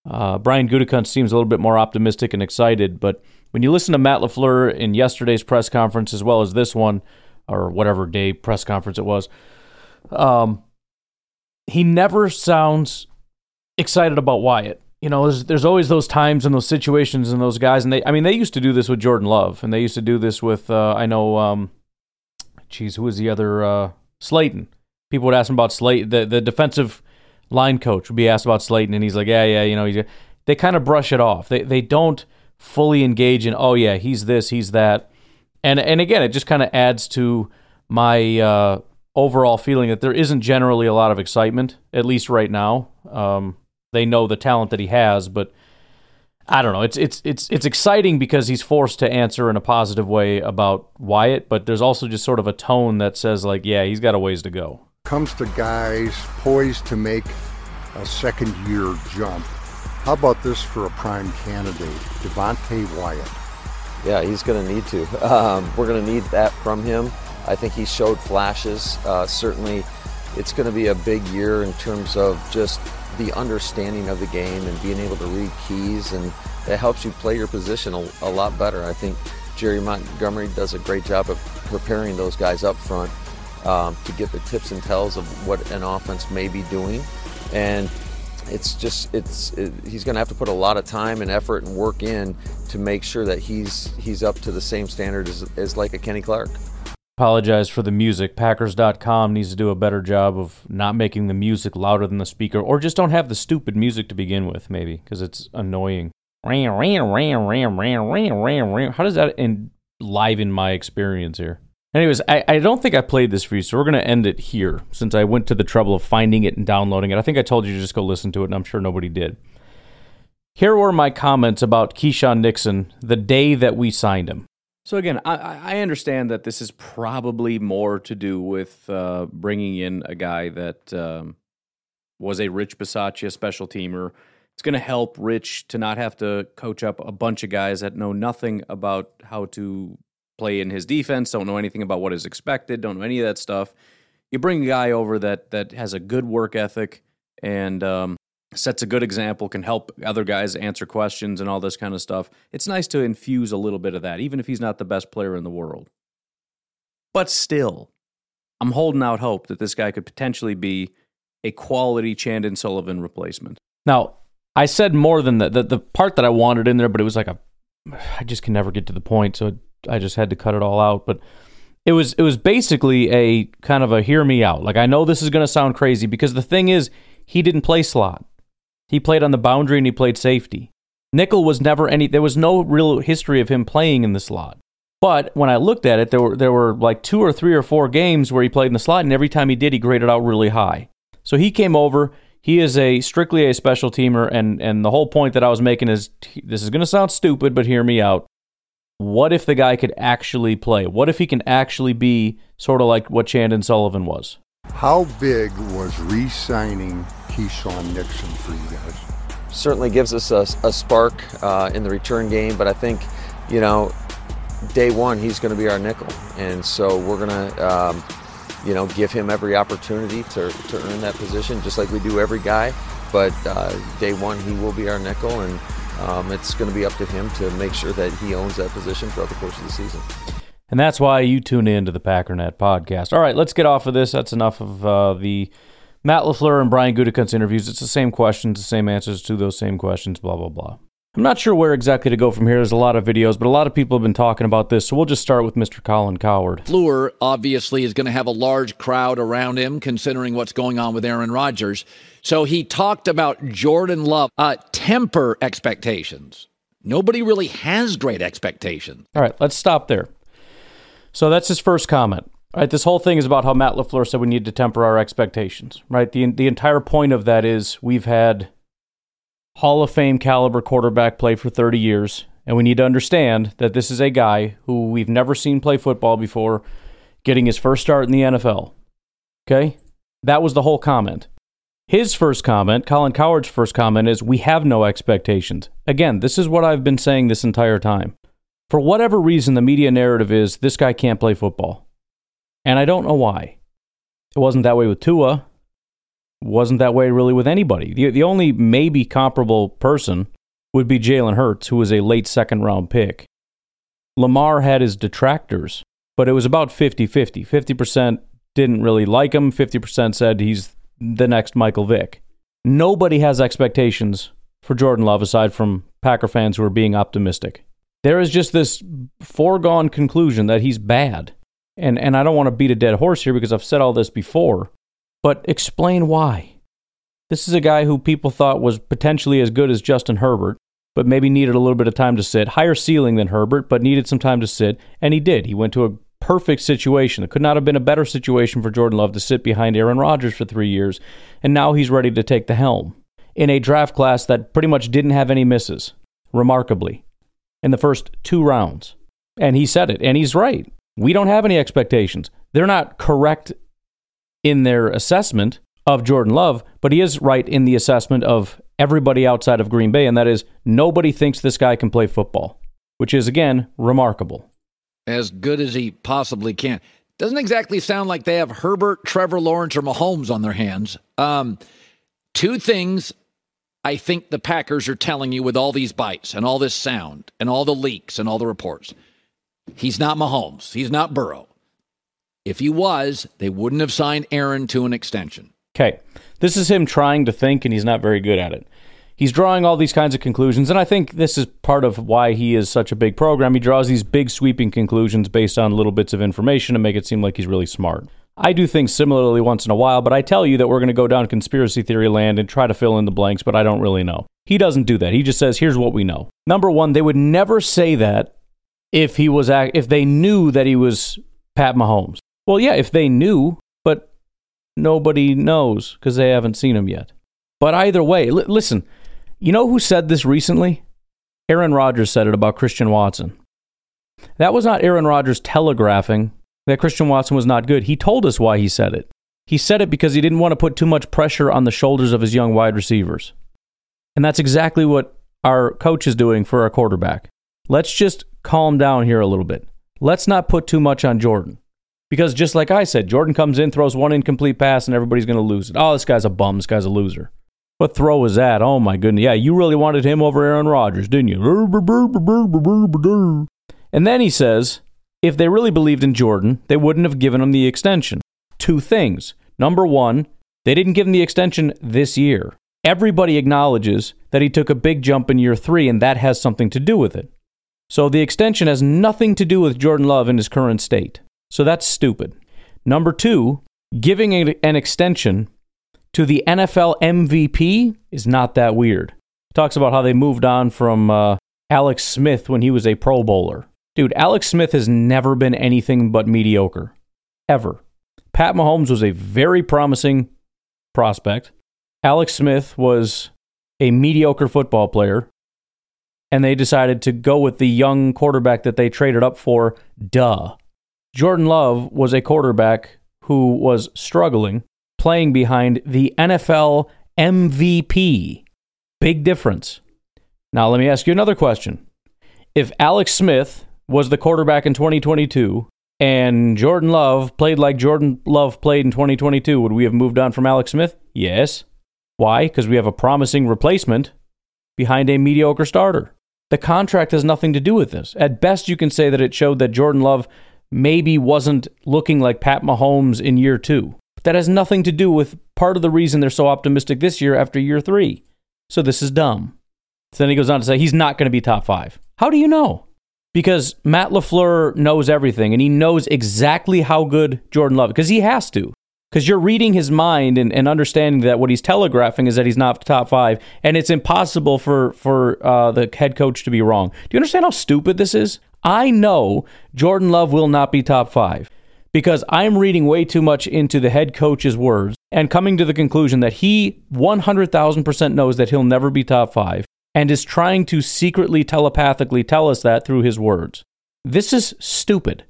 uh, Brian Gutekunst seems a little bit more optimistic and excited, but when you listen to Matt LaFleur in yesterday's press conference as well as this one, or whatever day press conference it was, um, he never sounds excited about Wyatt you know, there's, there's always those times and those situations and those guys, and they, I mean, they used to do this with Jordan Love, and they used to do this with, uh, I know, um, geez, who was the other, uh, Slaton. People would ask him about Slaton, the, the defensive line coach would be asked about Slaton, and he's like, yeah, yeah, you know, they kind of brush it off. They, they don't fully engage in, oh yeah, he's this, he's that, and and again, it just kind of adds to my uh, overall feeling that there isn't generally a lot of excitement, at least right now. Um, they know the talent that he has, but I don't know. It's it's it's it's exciting because he's forced to answer in a positive way about Wyatt, but there's also just sort of a tone that says like, yeah, he's got a ways to go. Comes to guys poised to make a second year jump. How about this for a prime candidate, Devonte Wyatt? Yeah, he's going to need to. *laughs* Um, we're going to need that from him. I think he showed flashes. Uh, certainly, it's going to be a big year in terms of just the understanding of the game and being able to read keys, and that helps you play your position a, a lot better. I think Jerry Montgomery does a great job of preparing those guys up front um, to get the tips and tells of what an offense may be doing, and it's just it's it, he's going to have to put a lot of time and effort and work in to make sure that he's he's up to the same standard as, as like a Kenny Clark apologize for the music. Packers.com needs to do a better job of not making the music louder than the speaker, or just don't have the stupid music to begin with, maybe, because it's annoying. Ram, ram, ram, ram, ram, ram, ram. How does that enliven my experience here? Anyways, I, I don't think I played this for you, so we're going to end it here since I went to the trouble of finding it and downloading it. I think I told you to just go listen to it, and I'm sure nobody did. Here were my comments about Keisean Nixon the day that we signed him. So again, I, I understand that this is probably more to do with uh, bringing in a guy that um, was a Rich Bisaccia special teamer. It's going to help Rich to not have to coach up a bunch of guys that know nothing about how to play in his defense, don't know anything about what is expected, don't know any of that stuff. You bring a guy over that that has a good work ethic and um, sets a good example, can help other guys answer questions and all this kind of stuff. It's nice to infuse a little bit of that, even if he's not the best player in the world. But still, I'm holding out hope that this guy could potentially be a quality Chandon Sullivan replacement. Now, I said more than the, the, the part that I wanted in there, but it was like a I just can never get to the point, so I just had to cut it all out. But it was it was basically a kind of a hear me out. Like I know this is going to sound crazy because the thing is he didn't play slot. He played on the boundary and he played safety. Nickel was never any there was no real history of him playing in the slot. But when I looked at it, there were there were like two or three or four games where he played in the slot, and every time he did, he graded out really high. So he came over, He is a strictly a special teamer, and and the whole point that I was making is this is going to sound stupid, but hear me out. What if the guy could actually play? What if he can actually be sort of like what Chandon Sullivan was? How big was re-signing Keisean Nixon for you guys? Certainly gives us a, a spark uh, in the return game, but I think, you know, day one he's going to be our nickel, and so we're going to. Um, you know, give him every opportunity to, to earn that position, just like we do every guy. But uh, day one, he will be our nickel, and um, it's going to be up to him to make sure that he owns that position throughout the course of the season. And that's why you tune in to the Packernet podcast. All right, let's get off of this. That's enough of uh, the Matt LaFleur and Brian Gutekunst interviews. It's the same questions, the same answers to those same questions, blah, blah, blah. I'm not sure where exactly to go from here. There's a lot of videos, but a lot of people have been talking about this, so we'll just start with Mr. Colin Cowherd. Fleur obviously is going to have a large crowd around him, considering what's going on with Aaron Rodgers. So he talked about Jordan Love. Uh, temper expectations. Nobody really has great expectations. All right, let's stop there. So that's his first comment. All right, this whole thing is about how Matt LaFleur said we need to temper our expectations. Right, the the entire point of that is we've had Hall of Fame caliber quarterback play for 30 years. And we need to understand that this is a guy who we've never seen play football before, getting his first start in the NFL. Okay? That was the whole comment. His first comment, Colin Cowherd's first comment, is We have no expectations. Again, this is what I've been saying this entire time. For whatever reason, the media narrative is this guy can't play football. And I don't know why. It wasn't that way with Tua wasn't that way really with anybody. The, the only maybe comparable person would be Jalen Hurts, who was a late second round pick. Lamar had his detractors, but it was about 50 50. 50% didn't really like him, 50% said he's the next Michael Vick. Nobody has expectations for Jordan Love aside from Packer fans who are being optimistic. There is just this foregone conclusion that he's bad. And, and I don't want to beat a dead horse here because I've said all this before. But explain why. This is a guy who people thought was potentially as good as Justin Herbert, but maybe needed a little bit of time to sit. Higher ceiling than Herbert, but needed some time to sit, and he did. He went to a perfect situation. It could not have been a better situation for Jordan Love to sit behind Aaron Rodgers for three years, and now he's ready to take the helm in a draft class that pretty much didn't have any misses, remarkably, in the first two rounds. And he said it, and he's right. We don't have any expectations. They're not correct in their assessment of Jordan Love, but he is right in the assessment of everybody outside of Green Bay, and that is nobody thinks this guy can play football, which is, again, remarkable. As good as he possibly can. Doesn't exactly sound like they have Herbert, Trevor Lawrence, or Mahomes on their hands. Um, two things I think the Packers are telling you with all these bites and all this sound and all the leaks and all the reports. He's not Mahomes. He's not Burrow. If he was, they wouldn't have signed Aaron to an extension. Okay. This is him trying to think, and he's not very good at it. He's drawing all these kinds of conclusions, and I think this is part of why he is such a big program. He draws these big, sweeping conclusions based on little bits of information to make it seem like he's really smart. I do things similarly once in a while, but I tell you that we're going to go down conspiracy theory land and try to fill in the blanks, but I don't really know. He doesn't do that. He just says, "Here's what we know." Number 1, they would never say that if he was if they knew that he was Pat Mahomes. Well, yeah, if they knew, but nobody knows because they haven't seen him yet. But either way, listen, you know who said this recently? Aaron Rodgers said it about Christian Watson. That was not Aaron Rodgers telegraphing that Christian Watson was not good. He told us why he said it. He said it because he didn't want to put too much pressure on the shoulders of his young wide receivers. And that's exactly what our coach is doing for our quarterback. Let's just calm down here a little bit. Let's not put too much on Jordan. Because just like I said, Jordan comes in, throws one incomplete pass, and everybody's going to lose it. Oh, this guy's a bum. This guy's a loser. What throw was that? Oh my goodness. Yeah, you really wanted him over Aaron Rodgers, didn't you? And then he says, if they really believed in Jordan, they wouldn't have given him the extension. Two things. Number one, they didn't give him the extension this year. Everybody acknowledges that he took a big jump in year three, and that has something to do with it. So the extension has nothing to do with Jordan Love in his current state. So that's stupid. Number two, giving an extension to the NFL MVP is not that weird. Talks about how they moved on from uh, Alex Smith when he was a Pro Bowler. Dude, Alex Smith has never been anything but mediocre. Ever. Pat Mahomes was a very promising prospect. Alex Smith was a mediocre football player, and they decided to go with the young quarterback that they traded up for. Duh. Jordan Love was a quarterback who was struggling, playing behind the NFL MVP. Big difference. Now, let me ask you another question. If Alex Smith was the quarterback in 2022 and Jordan Love played like Jordan Love played in 2022, would we have moved on from Alex Smith? Yes. Why? Because we have a promising replacement behind a mediocre starter. The contract has nothing to do with this. At best, you can say that it showed that Jordan Love maybe wasn't looking like Pat Mahomes in year two. That has nothing to do with part of the reason they're so optimistic this year after year three. So this is dumb. So then he goes on to say he's not going to be top five. How do you know? Because Matt LaFleur knows everything and he knows exactly how good Jordan Love because he has to. Because you're reading his mind and, and understanding that what he's telegraphing is that he's not top five, and it's impossible for for uh, the head coach to be wrong. Do you understand how stupid this is? I know Jordan Love will not be top five because I'm reading way too much into the head coach's words and coming to the conclusion that he 100,000% knows that he'll never be top five and is trying to secretly telepathically tell us that through his words. This is stupid.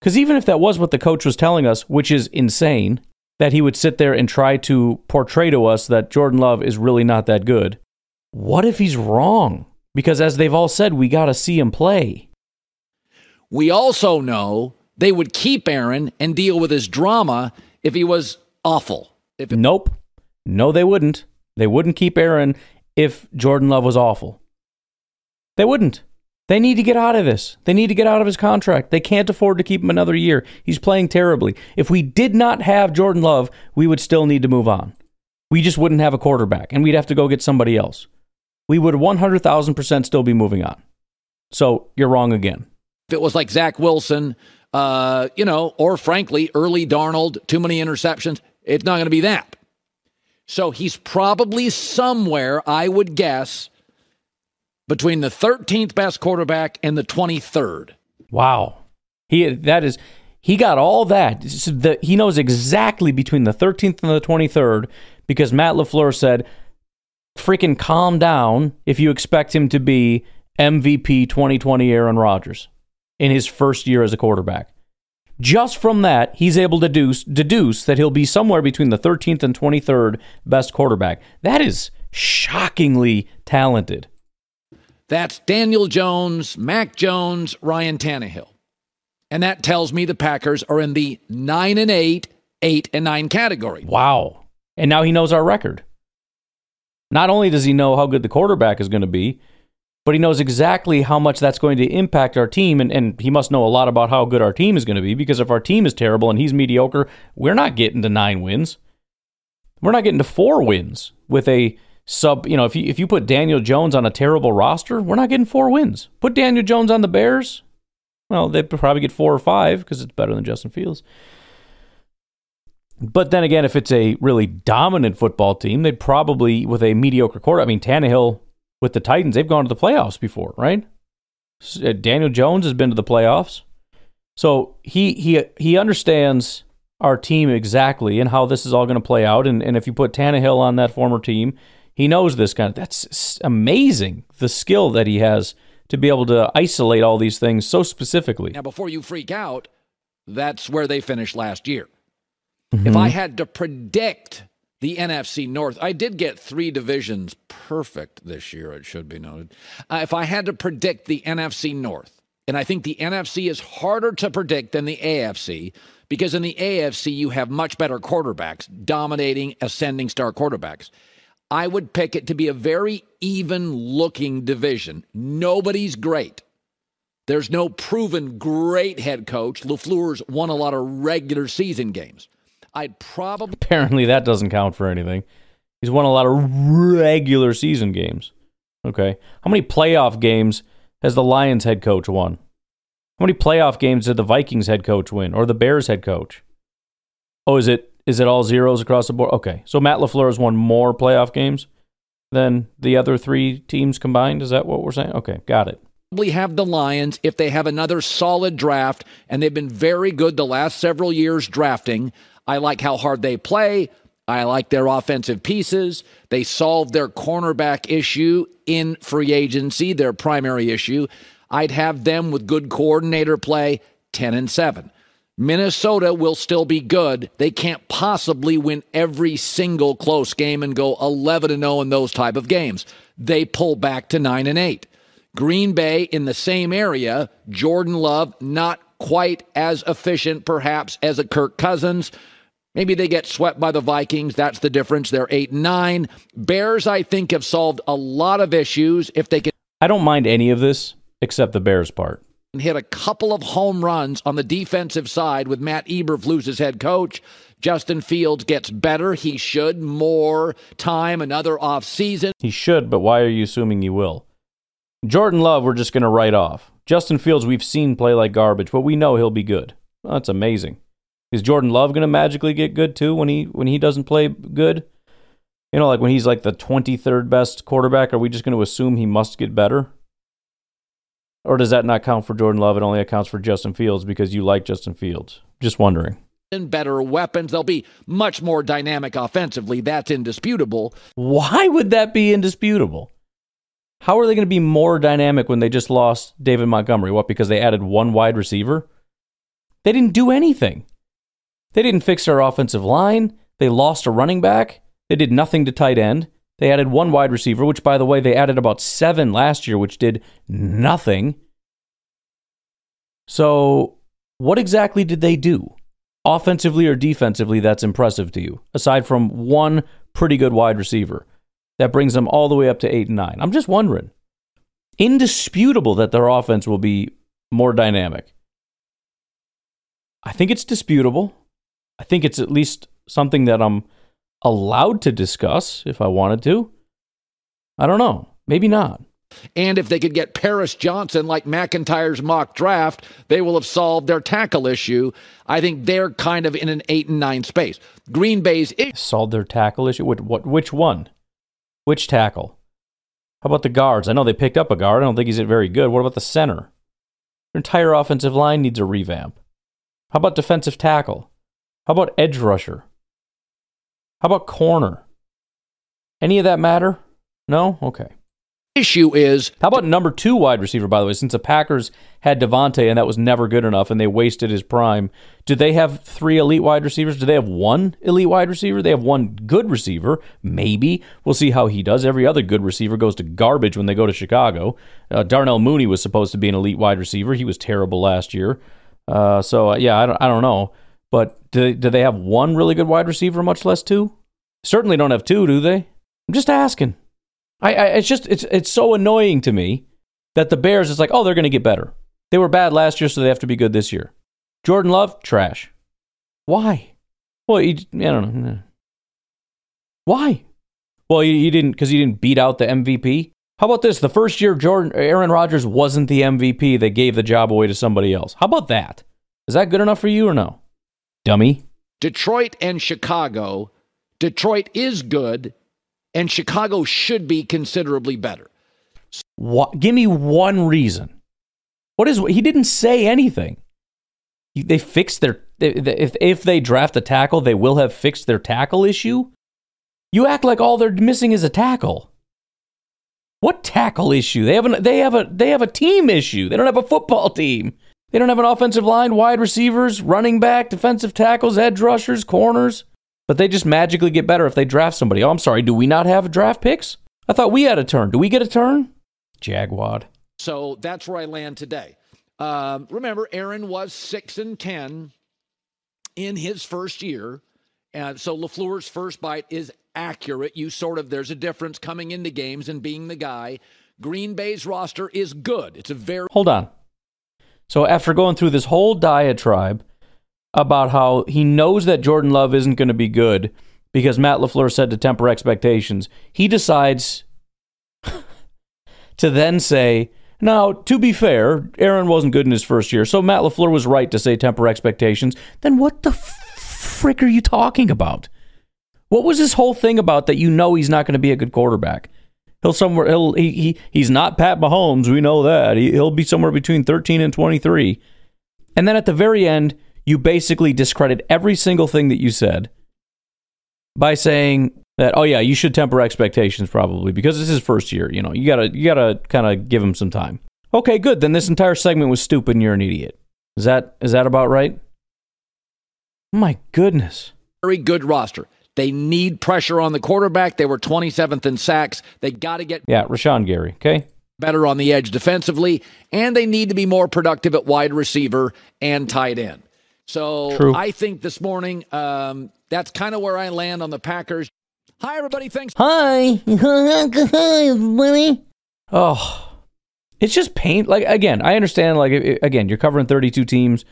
Because even if that was what the coach was telling us, which is insane, that he would sit there and try to portray to us that Jordan Love is really not that good, what if he's wrong? Because as they've all said, we got to see him play. We also know they would keep Aaron and deal with his drama if he was awful. If it- nope. No, they wouldn't. They wouldn't keep Aaron if Jordan Love was awful. They wouldn't. They need to get out of this. They need to get out of his contract. They can't afford to keep him another year. He's playing terribly. If we did not have Jordan Love, we would still need to move on. We just wouldn't have a quarterback and we'd have to go get somebody else. We would 100,000% still be moving on. So you're wrong again. If it was like Zach Wilson, uh, you know, or frankly, early Darnold, too many interceptions, it's not going to be that. So he's probably somewhere, I would guess, between the 13th best quarterback and the 23rd. Wow. He that is he got all that. The, he knows exactly between the 13th and the 23rd because Matt LaFleur said, freaking calm down if you expect him to be MVP 2020 Aaron Rodgers in his first year as a quarterback. Just from that, he's able to deduce, deduce that he'll be somewhere between the 13th and 23rd best quarterback. That is shockingly talented. That's Daniel Jones, Mac Jones, Ryan Tannehill. And that tells me the Packers are in the 9 and 8, 8 and 9 category. Wow. And now he knows our record. Not only does he know how good the quarterback is going to be, but he knows exactly how much that's going to impact our team. And, and he must know a lot about how good our team is going to be because if our team is terrible and he's mediocre, we're not getting to nine wins. We're not getting to four wins with a sub. You know, if you, if you put Daniel Jones on a terrible roster, we're not getting four wins. Put Daniel Jones on the Bears, well, they'd probably get four or five because it's better than Justin Fields. But then again, if it's a really dominant football team, they'd probably, with a mediocre quarter, I mean, Tannehill with the Titans, they've gone to the playoffs before, right? Uh, Daniel Jones has been to the playoffs. So he he he understands our team exactly and how this is all going to play out. And, and if you put Tannehill on that former team, he knows this kind of that's amazing the skill that he has to be able to isolate all these things so specifically. Now, before you freak out, that's where they finished last year. Mm-hmm. If I had to predict the NFC North, I did get three divisions perfect this year, it should be noted. Uh, if I had to predict the NFC North, and I think the NFC is harder to predict than the AFC because in the AFC you have much better quarterbacks, dominating, ascending star quarterbacks. I would pick it to be a very even looking division. Nobody's great. There's no proven great head coach. LaFleur's won a lot of regular season games. I'd probably. Apparently, that doesn't count for anything. He's won a lot of regular season games. Okay. How many playoff games has the Lions head coach won? How many playoff games did the Vikings head coach win or the Bears head coach? Oh, is it is it all zeros across the board? Okay. So Matt LaFleur has won more playoff games than the other three teams combined. Is that what we're saying? Okay, got it. Probably have the Lions if they have another solid draft, and they've been very good the last several years drafting. I like how hard they play. I like their offensive pieces. They solved their cornerback issue in free agency, their primary issue. I'd have them with good coordinator play 10 and 7. Minnesota will still be good. They can't possibly win every single close game and go 11 and 0 in those type of games. They pull back to 9 and 8. Green Bay in the same area, Jordan Love not quite as efficient perhaps as a Kirk Cousins. Maybe they get swept by the Vikings. That's the difference. They're 8 and 9. Bears I think have solved a lot of issues if they can I don't mind any of this except the Bears part. hit a couple of home runs on the defensive side with Matt Eberflus as head coach. Justin Fields gets better. He should more time another off season. He should, but why are you assuming he will? Jordan Love, we're just going to write off. Justin Fields, we've seen play like garbage, but we know he'll be good. Well, that's amazing. Is Jordan Love going to magically get good too when he when he doesn't play good? You know, like when he's like the 23rd best quarterback, are we just going to assume he must get better? Or does that not count for Jordan Love? It only accounts for Justin Fields because you like Justin Fields. Just wondering. And Better weapons. They'll be much more dynamic offensively. That's indisputable. Why would that be indisputable? How are they going to be more dynamic when they just lost David Montgomery? What, because they added one wide receiver? They didn't do anything. They didn't fix their offensive line. They lost a running back. They did nothing to tight end. They added one wide receiver, which, by the way, they added about seven last year, which did nothing. So, what exactly did they do? Offensively or defensively, that's impressive to you, aside from one pretty good wide receiver that brings them all the way up to eight and nine. I'm just wondering. Indisputable that their offense will be more dynamic. I think it's disputable. I think it's at least something that I'm allowed to discuss if I wanted to. I don't know. Maybe not. And if they could get Paris Johnson like McIntyre's mock draft, they will have solved their tackle issue. I think they're kind of in an eight and nine space. Green Bay's Solved their tackle issue. What, what, which one? Which tackle? How about the guards? I know they picked up a guard. I don't think he's very good. What about the center? Their entire offensive line needs a revamp. How about defensive tackle? How about edge rusher? How about corner? Any of that matter? No? Okay. issue is How about number two wide receiver, by the way? Since the Packers had Davante and that was never good enough and they wasted his prime, do they have three elite wide receivers? Do they have one elite wide receiver? They have one good receiver, maybe. We'll see how he does. Every other good receiver goes to garbage when they go to Chicago. Uh, Darnell Mooney was supposed to be an elite wide receiver. He was terrible last year. Uh, so, uh, yeah, I don't, I don't know. But do, do they have one really good wide receiver, much less two? Certainly don't have two, do they? I'm just asking. I, I it's just it's it's so annoying to me that the Bears is like, oh, they're going to get better. They were bad last year, so they have to be good this year. Jordan Love, trash. Why? Well, I don't know. Why? Well, you, he didn't because he didn't beat out the MVP. How about this? The first year Jordan Aaron Rodgers wasn't the MVP, they gave the job away to somebody else. How about that? Is that good enough for you or no? Dummy. Detroit and Chicago. Detroit is good, and Chicago should be considerably better. What? Give me one reason. What is? He didn't say anything. They fixed their. If if they draft a tackle, they will have fixed their tackle issue. You act like all they're missing is a tackle. What tackle issue? They have an, They have a. They have a team issue. They don't have a football team. They don't have an offensive line, wide receivers, running back, defensive tackles, edge rushers, corners. But they just magically get better if they draft somebody. Oh, I'm sorry. Do we not have draft picks? I thought we had a turn. Do we get a turn? Jaguar. So that's where I land today. Um, remember, Aaron was six and ten in his first year, and so LaFleur's first bite is accurate. You sort of there's a difference coming into games and being the guy. Green Bay's roster is good. It's a very Hold on. So after going through this whole diatribe about how he knows that Jordan Love isn't going to be good because Matt LaFleur said to temper expectations, he decides *laughs* to then say, now, to be fair, Aaron wasn't good in his first year, so Matt LaFleur was right to say temper expectations. Then what the frick are you talking about? What was this whole thing about that you know he's not going to be a good quarterback? He'll somewhere he'll he, he he's not Pat Mahomes, we know that. He, he'll be somewhere between 13 and 23. And then at the very end, you basically discredit every single thing that you said. by saying that, oh yeah, you should temper expectations probably because is his first year. You know, you gotta you gotta kind of give him some time. Okay, good. Then this entire segment was stupid, and you're an idiot. Is that is that about right? My goodness. Very good roster. They need pressure on the quarterback. They were 27th in sacks. They got to get Yeah, Rashan Gary. Okay. better on the edge defensively, and they need to be more productive at wide receiver and tight end. So True. I think this morning um, that's kind of where I land on the Packers. Hi, everybody. Thanks. Hi. Hi, *laughs* everybody. Oh, it's just pain. Like again, I understand. Like again, you're covering 32 teams.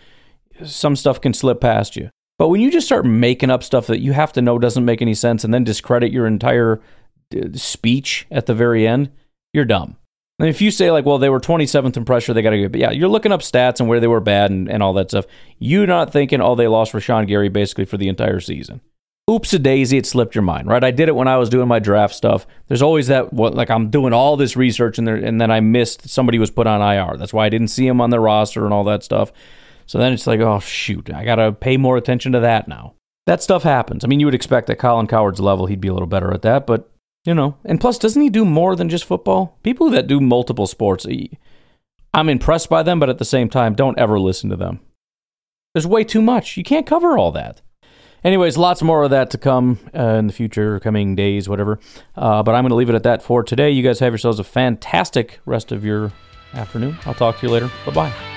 Some stuff can slip past you, but when you just start making up stuff that you have to know doesn't make any sense, and then discredit your entire uh, speech at the very end, you're dumb. And if you say like, well, they were 27th in pressure, they got to get, but yeah, you're looking up stats and where they were bad and, and all that stuff. You're not thinking, oh, they lost Rashan Gary basically for the entire season. Oops a daisy, it slipped your mind, right? I did it when I was doing my draft stuff. There's always that, what, like I'm doing all this research and there, and then I missed somebody was put on IR. That's why I didn't see him on the roster and all that stuff. So then it's like, oh shoot, I got to pay more attention to that now. That stuff happens. I mean, you would expect at Colin Cowherd's level, he'd be a little better at that, but you know. And plus, doesn't he do more than just football? People that do multiple sports, I'm impressed by them, but at the same time, don't ever listen to them. There's way too much. You can't cover all that. Anyways, lots more of that to come uh, in the future, coming days, whatever. Uh, but I'm going to leave it at that for today. You guys have yourselves a fantastic rest of your afternoon. I'll talk to you later. Bye bye.